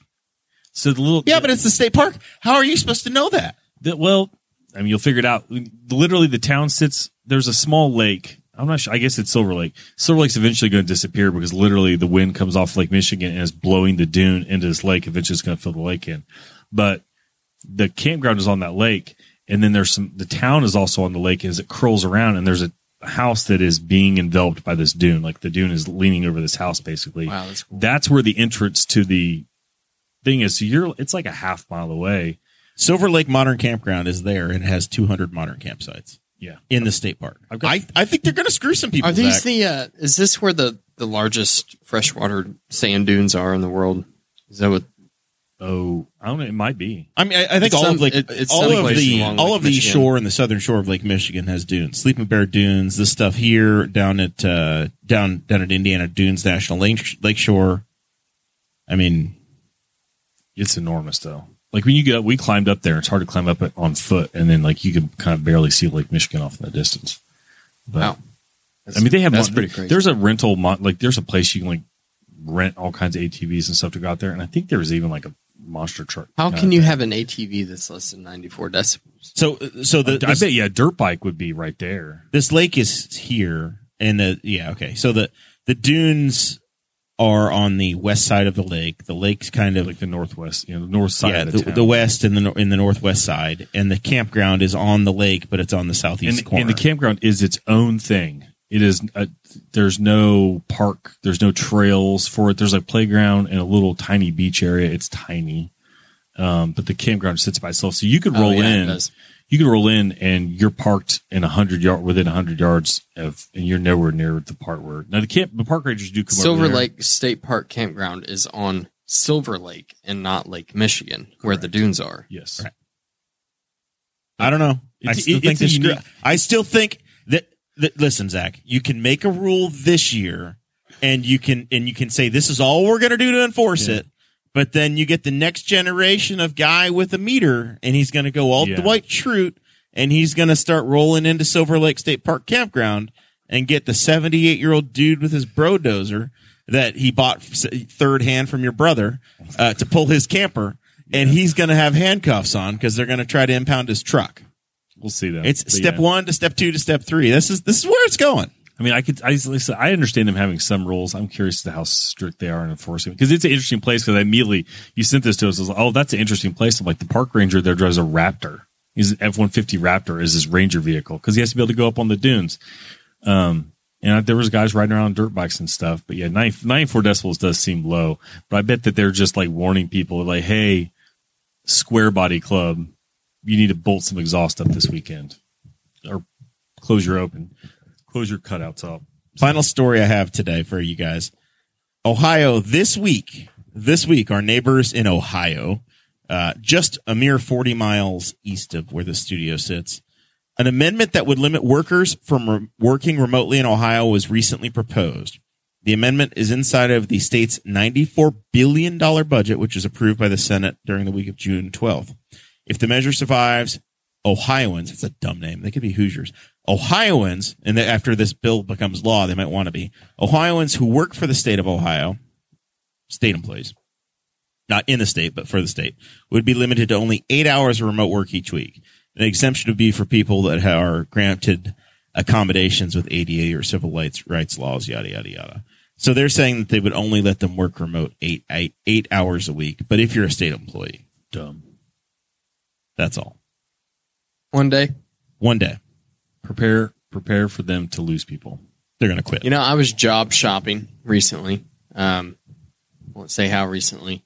So the little
Yeah, but it's the state park. How are you supposed to know that?
the, well, I mean, you'll figure it out. Literally, the town sits. There's a small lake. I'm not sure. I guess it's Silver Lake. Silver Lake's eventually going to disappear because literally the wind comes off Lake Michigan and is blowing the dune into this lake. Eventually, it's going to fill the lake in. But the campground is on that lake, and then there's some. The town is also on the lake as it curls around, and there's a house that is being enveloped by this dune. Like the dune is leaning over this house, basically.
Wow, that's cool.
That's where the entrance to the thing is. So you're. It's like a half mile away.
Silver Lake Modern Campground is there and has 200 modern campsites
Yeah.
in the state park.
I've got-
I, I think they're going to screw some people.
Are these
Zach.
the? Uh, is this where the the largest freshwater sand dunes are in the world? Is that what?
Oh, I don't know. It might be.
I mean, I, I think
It's
all
some-
of Lake,
it- it's
all of the, all
Lake
of the shore and the southern shore of Lake Michigan has dunes. Sleeping Bear Dunes, this stuff here down at uh, down down at Indiana Dunes National Lake Lake Shore. I mean,
It's enormous though. Like when you get up, we climbed up there. It's hard to climb up it on foot, and then like you can kind of barely see Lake Michigan off in the distance. But
Wow.
I mean, they have
that's
mon-
pretty crazy.
There's a rental mon- like there's a place you can like rent all kinds of ATVs and stuff to go out there, and I think there was even like a monster truck.
How can you have an ATV that's less than 94 decibels?
so so the
I bet yeah, dirt bike would be right there.
this lake is here, and the yeah okay. So the the dunes are on the west side of the lake. The lake's kind of
Like the northwest, you know, the north side
yeah,
of
the,
the,
the west and the in the northwest side, and the campground is on the lake, but it's on the southeast
and,
corner.
and the campground is its own thing. It is. A, there's no park. There's no trails for it. There's a playground and a little tiny beach area. It's tiny, um, but the campground sits by itself. So you could
Oh,
roll
yeah, it
in.
Does.
You can roll in, and you're parked in a hundred yard within a hundred yards of, and you're nowhere near the part where now the camp the park rangers do come
Silver
over there.
Lake State Park campground is on Silver Lake and not Lake Michigan, where the dunes are.
Yes,
Right. I don't know. I
It's-
still
it's
think
a
they're
unique-
I still think that, that. Listen, Zach, you can make a rule this year, and you can and you can say this is all we're going to do to enforce
Yeah.
it. But then you get the next generation of guy with a meter, and he's going to go all
Yeah.
Dwight Schrute, and he's going to start rolling into Silver Lake State Park campground and get the seventy-eight year old dude with his brodozer that he bought third hand from your brother uh, to pull his camper. And he's going to have handcuffs on because they're going to try to impound his truck.
we'll see that.
It's
But
step
yeah.
one to step two to step three. This is this is where it's going.
I mean, I could. I, I understand them having some rules. I'm curious to how strict they are in enforcing because it's an interesting place. Because I immediately you sent this to us. I was like, oh, that's an interesting place. I'm like, the park ranger there drives a Raptor. He's an F-150 Raptor is his ranger vehicle because he has to be able to go up on the dunes. Um, and there was guys riding around on dirt bikes and stuff. But yeah, 90, 94 decibels does seem low. But I bet that they're just like warning people, like, hey, Square Body Club, you need to bolt some exhaust up this weekend, or close your open, close your cutouts up.
Final story I have today for you guys. Ohio this week. This week, our neighbors in Ohio, uh, just a mere 40 miles east of where the studio sits, an amendment that would limit workers from re- working remotely in Ohio was recently proposed. The amendment is inside of the state's $94 billion budget, which was approved by the Senate during the week of June 12th. If the measure survives, Ohioans, it's a dumb name. They could be Hoosiers. Ohioans, and that after this bill becomes law, they might want to be Ohioans who work for the state of Ohio, state employees, not in the state, but for the state, would be limited to only eight hours of remote work each week. An exemption would be for people that are granted accommodations with ADA or civil rights, rights laws, yada, yada, yada. So they're saying that they would only let them work remote eight, eight, eight hours a week. But if you're a state employee,
Dumb.
that's all.
One day,
One day,
Prepare, prepare for them to lose people.
they're going to quit.
you know, I was job shopping recently. Um, won't say how recently,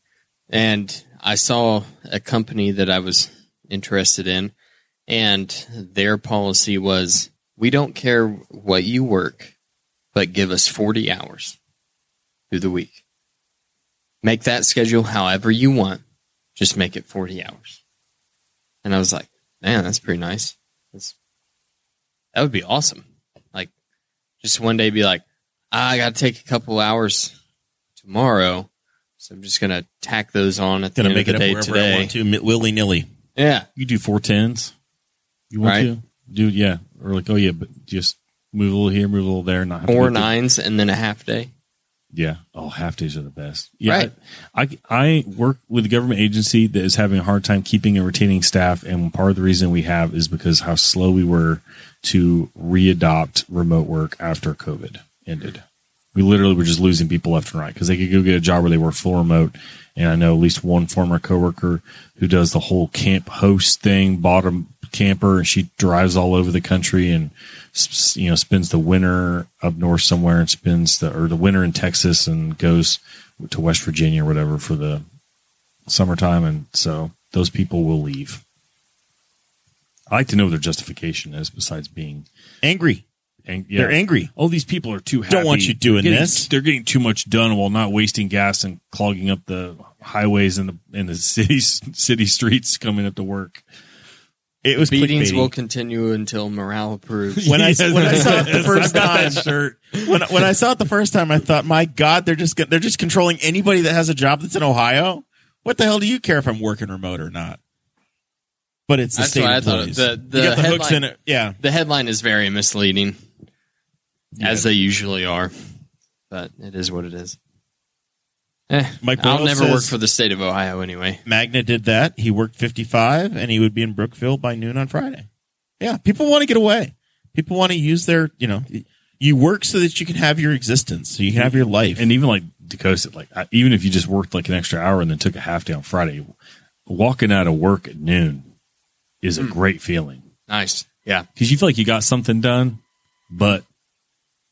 and I saw a company that I was interested in, and their policy was we don't care what you work, but give us 40 hours through the week. Make that schedule however you want, just make it 40 hours. And I was like, man, that's pretty nice. That's, that would be awesome. Like, just one day be like, "Ah, I got to take a couple hours tomorrow, so I'm just gonna tack those on at the
Going to
end
make
of
it
the
up
day
wherever I want to, willy nilly.
Yeah,
You do four tens. You want
Right.
to do yeah, or like oh yeah, but just move a little here, move a little there, not have to
four
go through-
nines and then a half day.
Yeah. Oh, half days are the best. Yeah.
Right.
I, I work with a government agency that is having a hard time keeping and retaining staff. And part of the reason we have is because how slow we were to readopt remote work after COVID ended. We literally were just losing people left and right because they could go get a job where they work full remote. And I know at least one former coworker who does the whole camp host thing, bottom camper and she drives all over the country and you know spends the winter up north somewhere and spends the or the winter in Texas and goes to West Virginia or whatever for the summertime and so those people will leave. I like to know what their justification is besides being
Angry.
ang- yeah.
They're angry.
Oh, these people are too happy.
Don't want you doing
They're getting-
this.
They're getting too much done while not wasting gas and clogging up the highways and the in the city city streets coming up to work.
It was
Beatings
clickbaity.
will continue until morale improves.
when I when I saw it the first time,
shirt.
when when I saw it the first time, I thought, my God, they're just they're just controlling anybody that has a job that's in Ohio. What the hell do you care if I'm working remote or not? But it's the
That's
state
what I thought.
employees.
The- the
you got the hooks
headline-
in it. Yeah,
the headline is very misleading, as they usually are. But it is what it is. Eh,
Mike
I'll
Boyle
never work
says-
for the state of Ohio anyway.
Magna did that. He worked 55, and he would be in Brookville by noon on Friday. Yeah, people want to get away. People want to use their, you know, you work so that you can have your existence, so you can have your life.
And even like Dakota said, like I- even if you just worked like an extra hour and then took a half day on Friday, walking out of work at noon is a mm. great feeling
Nice. Yeah.
because you feel like you got something done, but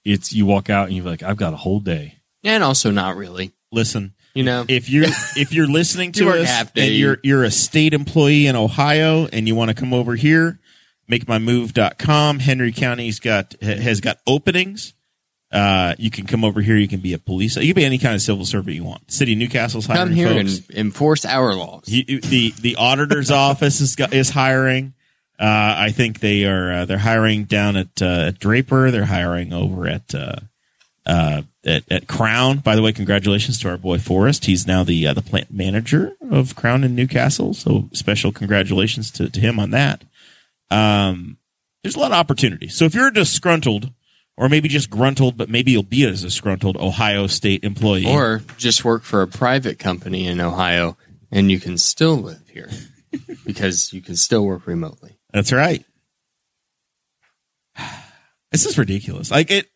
it's you walk out and you're like, I've got a whole day.
And also not really.
Listen,
You know,
if you're if you're listening to us and you're you're a state employee in Ohio and you want to come over here, makemymove.com. Henry County's got has got openings. Uh, you can come over here. You can be a police. You can be any kind of civil servant you want. City of Newcastle's hiring
come here
folks.
and enforce our laws.
He- the the auditor's office is is hiring. Uh, I think they are uh, they're hiring down at, uh, at Draper. They're hiring over at uh, uh, at, at Crown. By the way, congratulations to our boy Forrest. He's now the uh, the plant manager of Crown in Newcastle. So special congratulations to, to him on that. Um, there's a lot of opportunity. So if you're disgruntled or maybe just gruntled, but maybe you'll be a disgruntled Ohio State employee,
Or just work for a private company in Ohio and you can still live here because you can still work remotely.
That's right. This is ridiculous. Like it.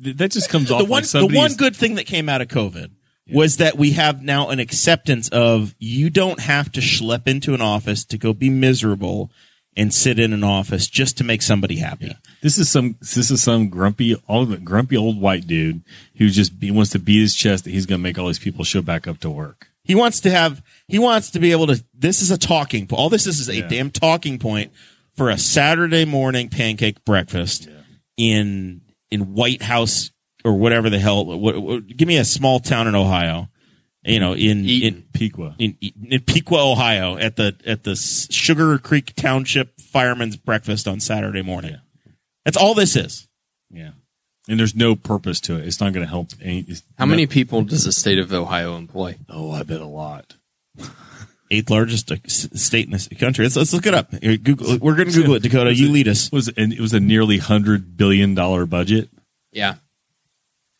That just comes off
The one,
like
the one good thing that came out of COVID was that we have now an acceptance of you don't have to schlep into an office to go be miserable and sit in an office just to make somebody happy.
This is some this is some grumpy all grumpy old white dude who just be, wants to beat his chest that he's going to make all these people show back up to work.
He wants to have. He wants to be able to. This is a talking. po- All this is is a
Yeah.
damn talking point for a Saturday morning pancake breakfast in in White House or whatever the hell. What, what, give me a small town in Ohio. You know, in
Eaton.
in
Piqua.
in, in Piqua, Ohio, at the at the Sugar Creek Township Fireman's Breakfast on Saturday morning. That's all this is.
Yeah. And there's no purpose to it. It's not going to help any
How
no-
many people does the state of Ohio employ?
Oh, I bet a lot.
Eighth largest uh, state in this country. Let's, let's look it up. Google, we're going to Google it, Dakota. You lead us.
It was and it was a nearly 100 billion dollar budget.
Yeah.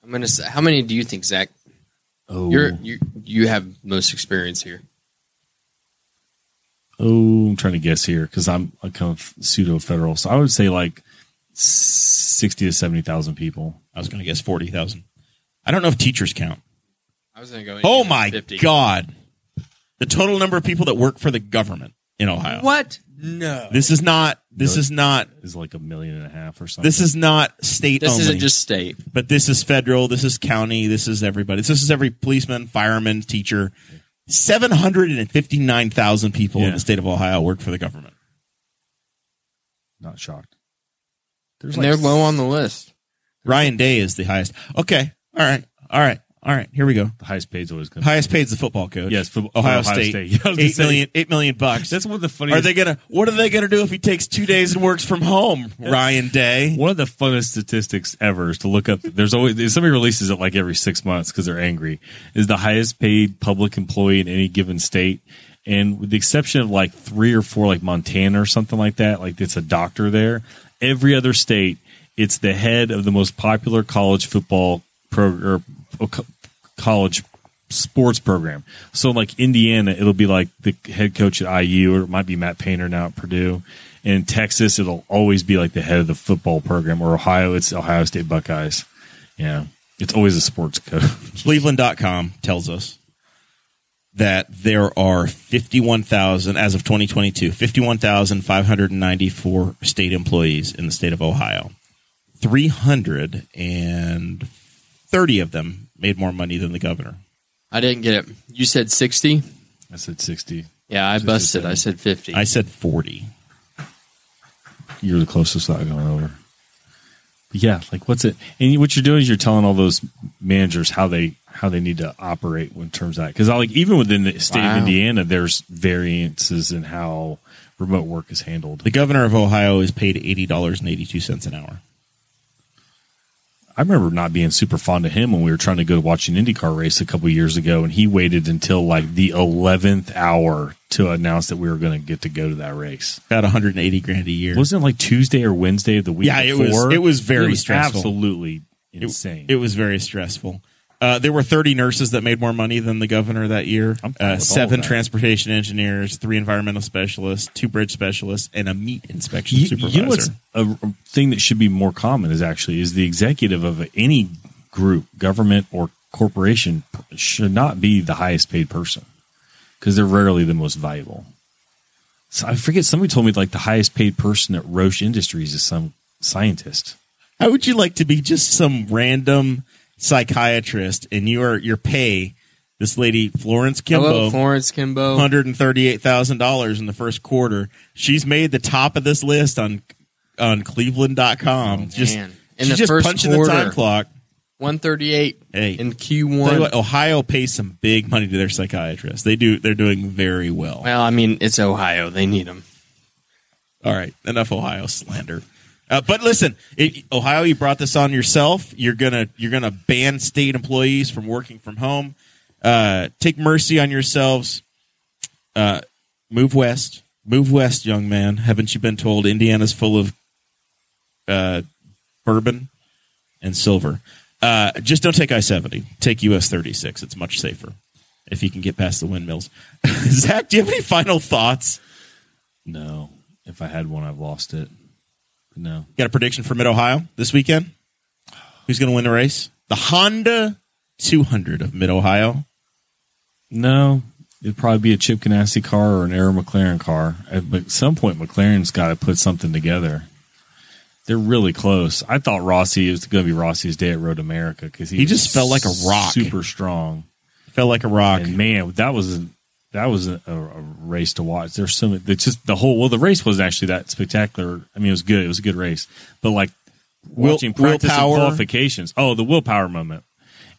I'm gonna say how many do you think, Zach?
Oh.
You're you you have most experience here.
Oh, I'm trying to guess here because I'm a kind of pseudo federal. So I would say like 60 to 70,000 people.
I was going to guess 40,000. I don't know if teachers count.
I was gonna go.
Oh my
50.
God. The total number of people that work for the government in Ohio.
What? No.
This is not, this is not,
Is like a million and a half or something.
this is not state
This
only.
isn't just state.
but this is federal. This is county. This is everybody. This is every policeman, fireman, teacher. 759,000 people in
Yeah.
the state of Ohio work for the government.
not shocked. There's
And they're low on the list.
Ryan Day is the highest. Okay. All right. All right. All right. Here we go.
the highest paid is always going to
Highest paid is the football coach.
Yes, for-
Ohio,
Ohio
State.
State. Yeah, I was gonna
Eight
say-
million, eight million bucks.
That's one of the funniest.
Are they gonna? What are they gonna do if he takes two days and works from home? Ryan Day.
One of the funnest statistics ever is to look up. There's always somebody releases it like every six months because they're angry. Is the highest paid public employee in any given state, and with the exception of like three or four, like Montana or something like that, like it's a doctor there. Every other state, it's the head of the most popular college football program college sports program. So like Indiana, it'll be like the head coach at IU, or it might be Matt Painter now at Purdue. In Texas, it'll always be like the head of the football program. Or Ohio, it's Ohio State Buckeyes. Yeah, it's always a sports coach.
Cleveland.com tells us that there are 51,000, as of 2022, 51,594 state employees in the state of Ohio. 330 of them made more money than the governor.
I didn't get it. You said 60?
I said sixty.
Yeah, I busted. I said 50.
I said 40.
You're the closest without going over. But yeah, like what's it? And what you're doing is you're telling all those managers how they how they need to operate in terms of that. Because like even within the state
Wow.
of Indiana, there's variances in how remote work is handled.
The governor of Ohio is paid $80.82 an hour.
I remember not being super fond of him when we were trying to go watch an IndyCar race a couple years ago, and he waited until like the eleventh hour to announce that we were going to get to go to that race.
About 180 grand a year.
Wasn't it like Tuesday or Wednesday of the week?
Yeah, it was- it was very stressful.
Absolutely
It-
insane.
It, was very stressful. Uh, there were 30 nurses that made more money than the governor that year. Uh, seven
that.
transportation engineers, three environmental specialists, two bridge specialists, and a meat inspection
you,
supervisor.
you know what's a, thing that should be more common is actually is the executive of any group, government or corporation should not be the highest paid person because they're rarely the most valuable. So I forget somebody told me like the highest paid person at Roche Industries is some scientist.
How would you like to be just some random psychiatrist and your your pay this lady Florence Kimbo
Hello, Florence Kimbo.
hundred and thirty eight thousand dollars in the first quarter. She's made the top of this list on on Cleveland.com. Oh, just
man. In
she's
the
just
first
punching the time clock.
138
Hey.
in Q1.
what, Ohio pays some big money to their psychiatrists. They do. They're doing very well.
Well, I mean, it's Ohio. They need them.
All right, enough Ohio slander. Uh, but listen, it, Ohio, you brought this on yourself. You're gonna you're gonna ban state employees from working from home. Uh, take mercy on yourselves. Uh, move west. Move west, young man. Haven't you been told Indiana's full of uh, bourbon and silver? Uh, just don't take I seventy. Take US thirty six. It's much safer if you can get past the windmills. Zach, do you have any final thoughts?
No, if I had one, I've lost it. No,
Got a prediction for Mid Ohio this weekend? Who's going to win the race? The Honda 200 of Mid Ohio.
no, it'd probably be a Chip Ganassi car or an Arrow McLaren car. But at some point, McLaren's got to put something together. They're really close. I thought Rossi was going to be Rossi's day at Road America because he,
He just felt like a rock.
super strong.
Felt like a rock.
And man, that was that was a, a race to watch. There's so many. It's just the whole. Well, the race wasn't actually that spectacular. I mean, it was good. It was a good race, but like
Will-
watching practice and qualifications. Oh, the Will Power moment.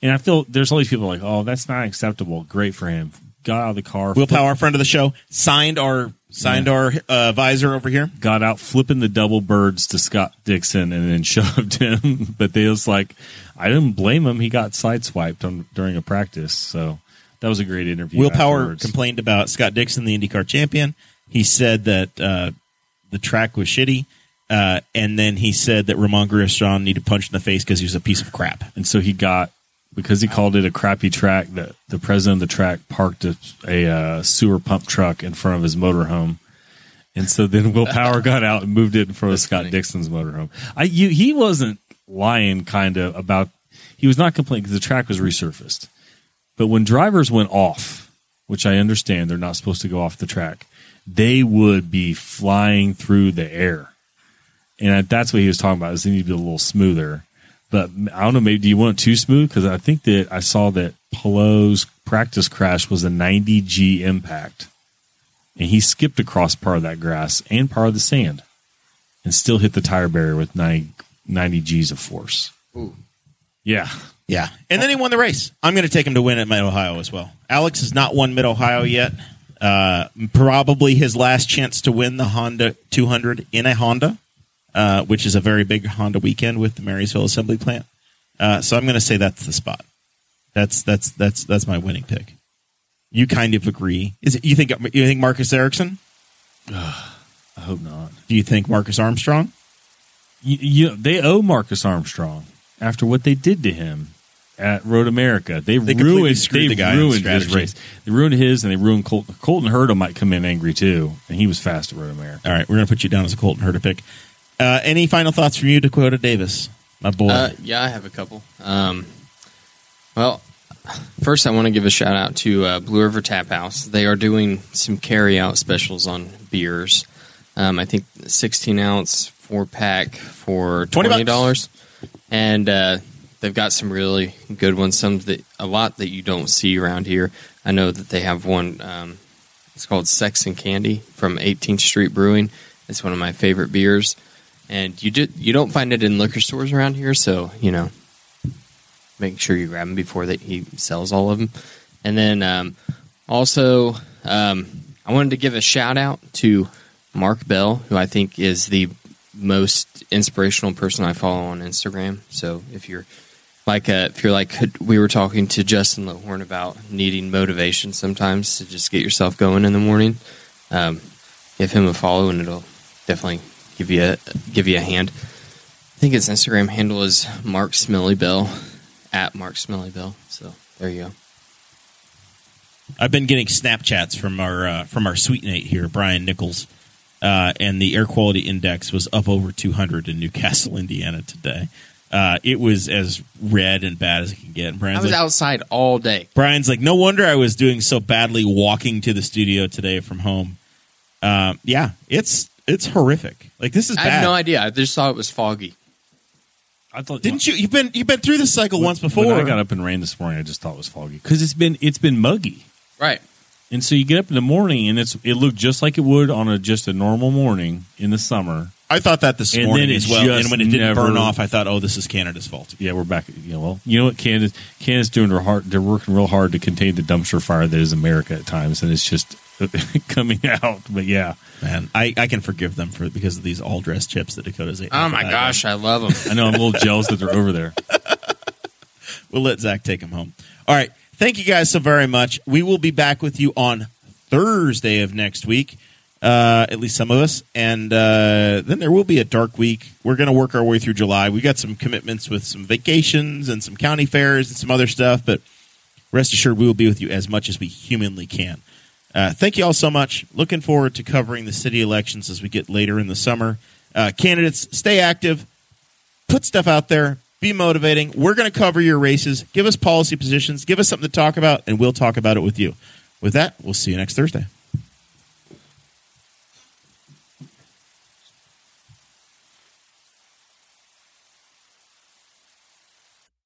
And I feel there's all these people like, oh, that's not acceptable. Great for him. Got out of the car.
Will Power, friend of the show, signed our signed our uh, visor over here.
got out flipping the double birds to Scott Dixon and then shoved him. but they was like, I didn't blame him. He got sideswiped on, during a practice. So that was a great interview.
Will Power
afterwards.
complained about Scott Dixon, the IndyCar champion. He said that uh, the track was shitty. Uh, and then he said that Romain Grosjean needed punched in the face because he was a piece of crap.
And so he got because he called it a crappy track. That the president of the track parked a, a uh, sewer pump truck in front of his motorhome, and so then Will Power got out and moved it in front of Scott
funny.
Dixon's motorhome. I you, he wasn't lying, kind of about. He was not complaining because the track was resurfaced, but when drivers went off, which I understand they're not supposed to go off the track, they would be flying through the air. And that's what he was talking about. Is they need to be a little smoother. But I don't know. Maybe do you want it too smooth? Because I think that I saw that Palou's practice crash was a 90 G impact, and he skipped across part of that grass and part of the sand, and still hit the tire barrier with 90, 90 G's of force. Ooh. Yeah,
Yeah. And then he won the race. I'm going to take him to win at Mid Ohio as well. Alex has not won Mid Ohio yet. Uh, probably his last chance to win the Honda 200 in a Honda, uh, which is a very big Honda weekend with the Marysville Assembly Plant. Uh, so I'm going to say that's the spot. That's that's that's that's my winning pick. You kind of agree? Is it you think you think Marcus Ericsson?
I hope not.
Do you think Marcus Armstrong?
You, you they owe Marcus Armstrong after what they did to him. At Road America. They've
They
ruined. They've
the guy
ruined his race. They ruined his, and they ruined Colton. Colton Herta might come in angry too, and he was fast at Road America.
All right, we're going to put you down as a Colton Herta pick. Uh, any final thoughts from you, Dakota Davis, my boy?
Uh, yeah, I have a couple. Um, well, first I want to give a shout out to uh, Blue River Tap House. They are doing some carry out specials on beers. Um, I think 16 ounce four pack for
20
twenty
bucks.
dollars, and uh, they've got some really good ones. Some that a lot that you don't see around here. I know that they have one. Um, it's called Sex and Candy from 18th Street Brewing. It's one of my favorite beers, and you did you don't find it in liquor stores around here. So you know, make sure you grab them before that he sells all of them. And then um, also, um, I wanted to give a shout out to Mark Bell, who I think is the most inspirational person I follow on Instagram. So if you're like uh, if you're like we were talking to Justin Lehorn about needing motivation sometimes to just get yourself going in the morning, um, give him a follow and it'll definitely give you a give you a hand. I think his Instagram handle is Mark Smelly Bell at Mark Smelly Bell. So there you go.
I've been getting Snapchats from our uh, from our sweet Nate here, Brian Nichols, uh, and the air quality index was up over 200 in Newcastle, Indiana today. Uh, it was as red and bad as it can get. And
I was
like,
outside all day.
Brian's like, no wonder I was doing so badly walking to the studio today from home. Um, yeah, it's it's horrific. Like this is
I
bad.
have no idea. I just thought it was foggy.
I thought
Didn't you? You've been you've been through this cycle once
When
before.
I got up and ran this morning, I just thought it was foggy because it's been it's been muggy,
Right.
and so you get up in the morning and it's it looked just like it would on a just a normal morning in the summer.
I thought that this
And
morning
then it
as well.
just
And when it didn't
never-
burn off, I thought, oh, this is Canada's fault.
Yeah, we're back. You know, well, you know what? Canada's Canada's doing their hard. They're working real hard to contain the dumpster fire that is America at times, and it's just coming out. But yeah,
Man, I, I can forgive them for because of these all dressed chips that Dakota's ate.
Oh my gosh, I love them.
I know I'm a little jealous that they're over there.
We'll let Zach take them home. All right. Thank you guys so very much. We will be back with you on Thursday of next week, uh, at least some of us. And uh, then there will be a dark week. We're going to work our way through July. We've got some commitments with some vacations and some county fairs and some other stuff, but rest assured we will be with you as much as we humanly can. Uh, thank you all so much. Looking forward to covering the city elections as we get later in the summer. Uh, candidates, stay active put stuff out there, be motivating. We're going to cover your races. Give us policy positions, give us something to talk about, and we'll talk about it with you. With that, we'll see you next Thursday.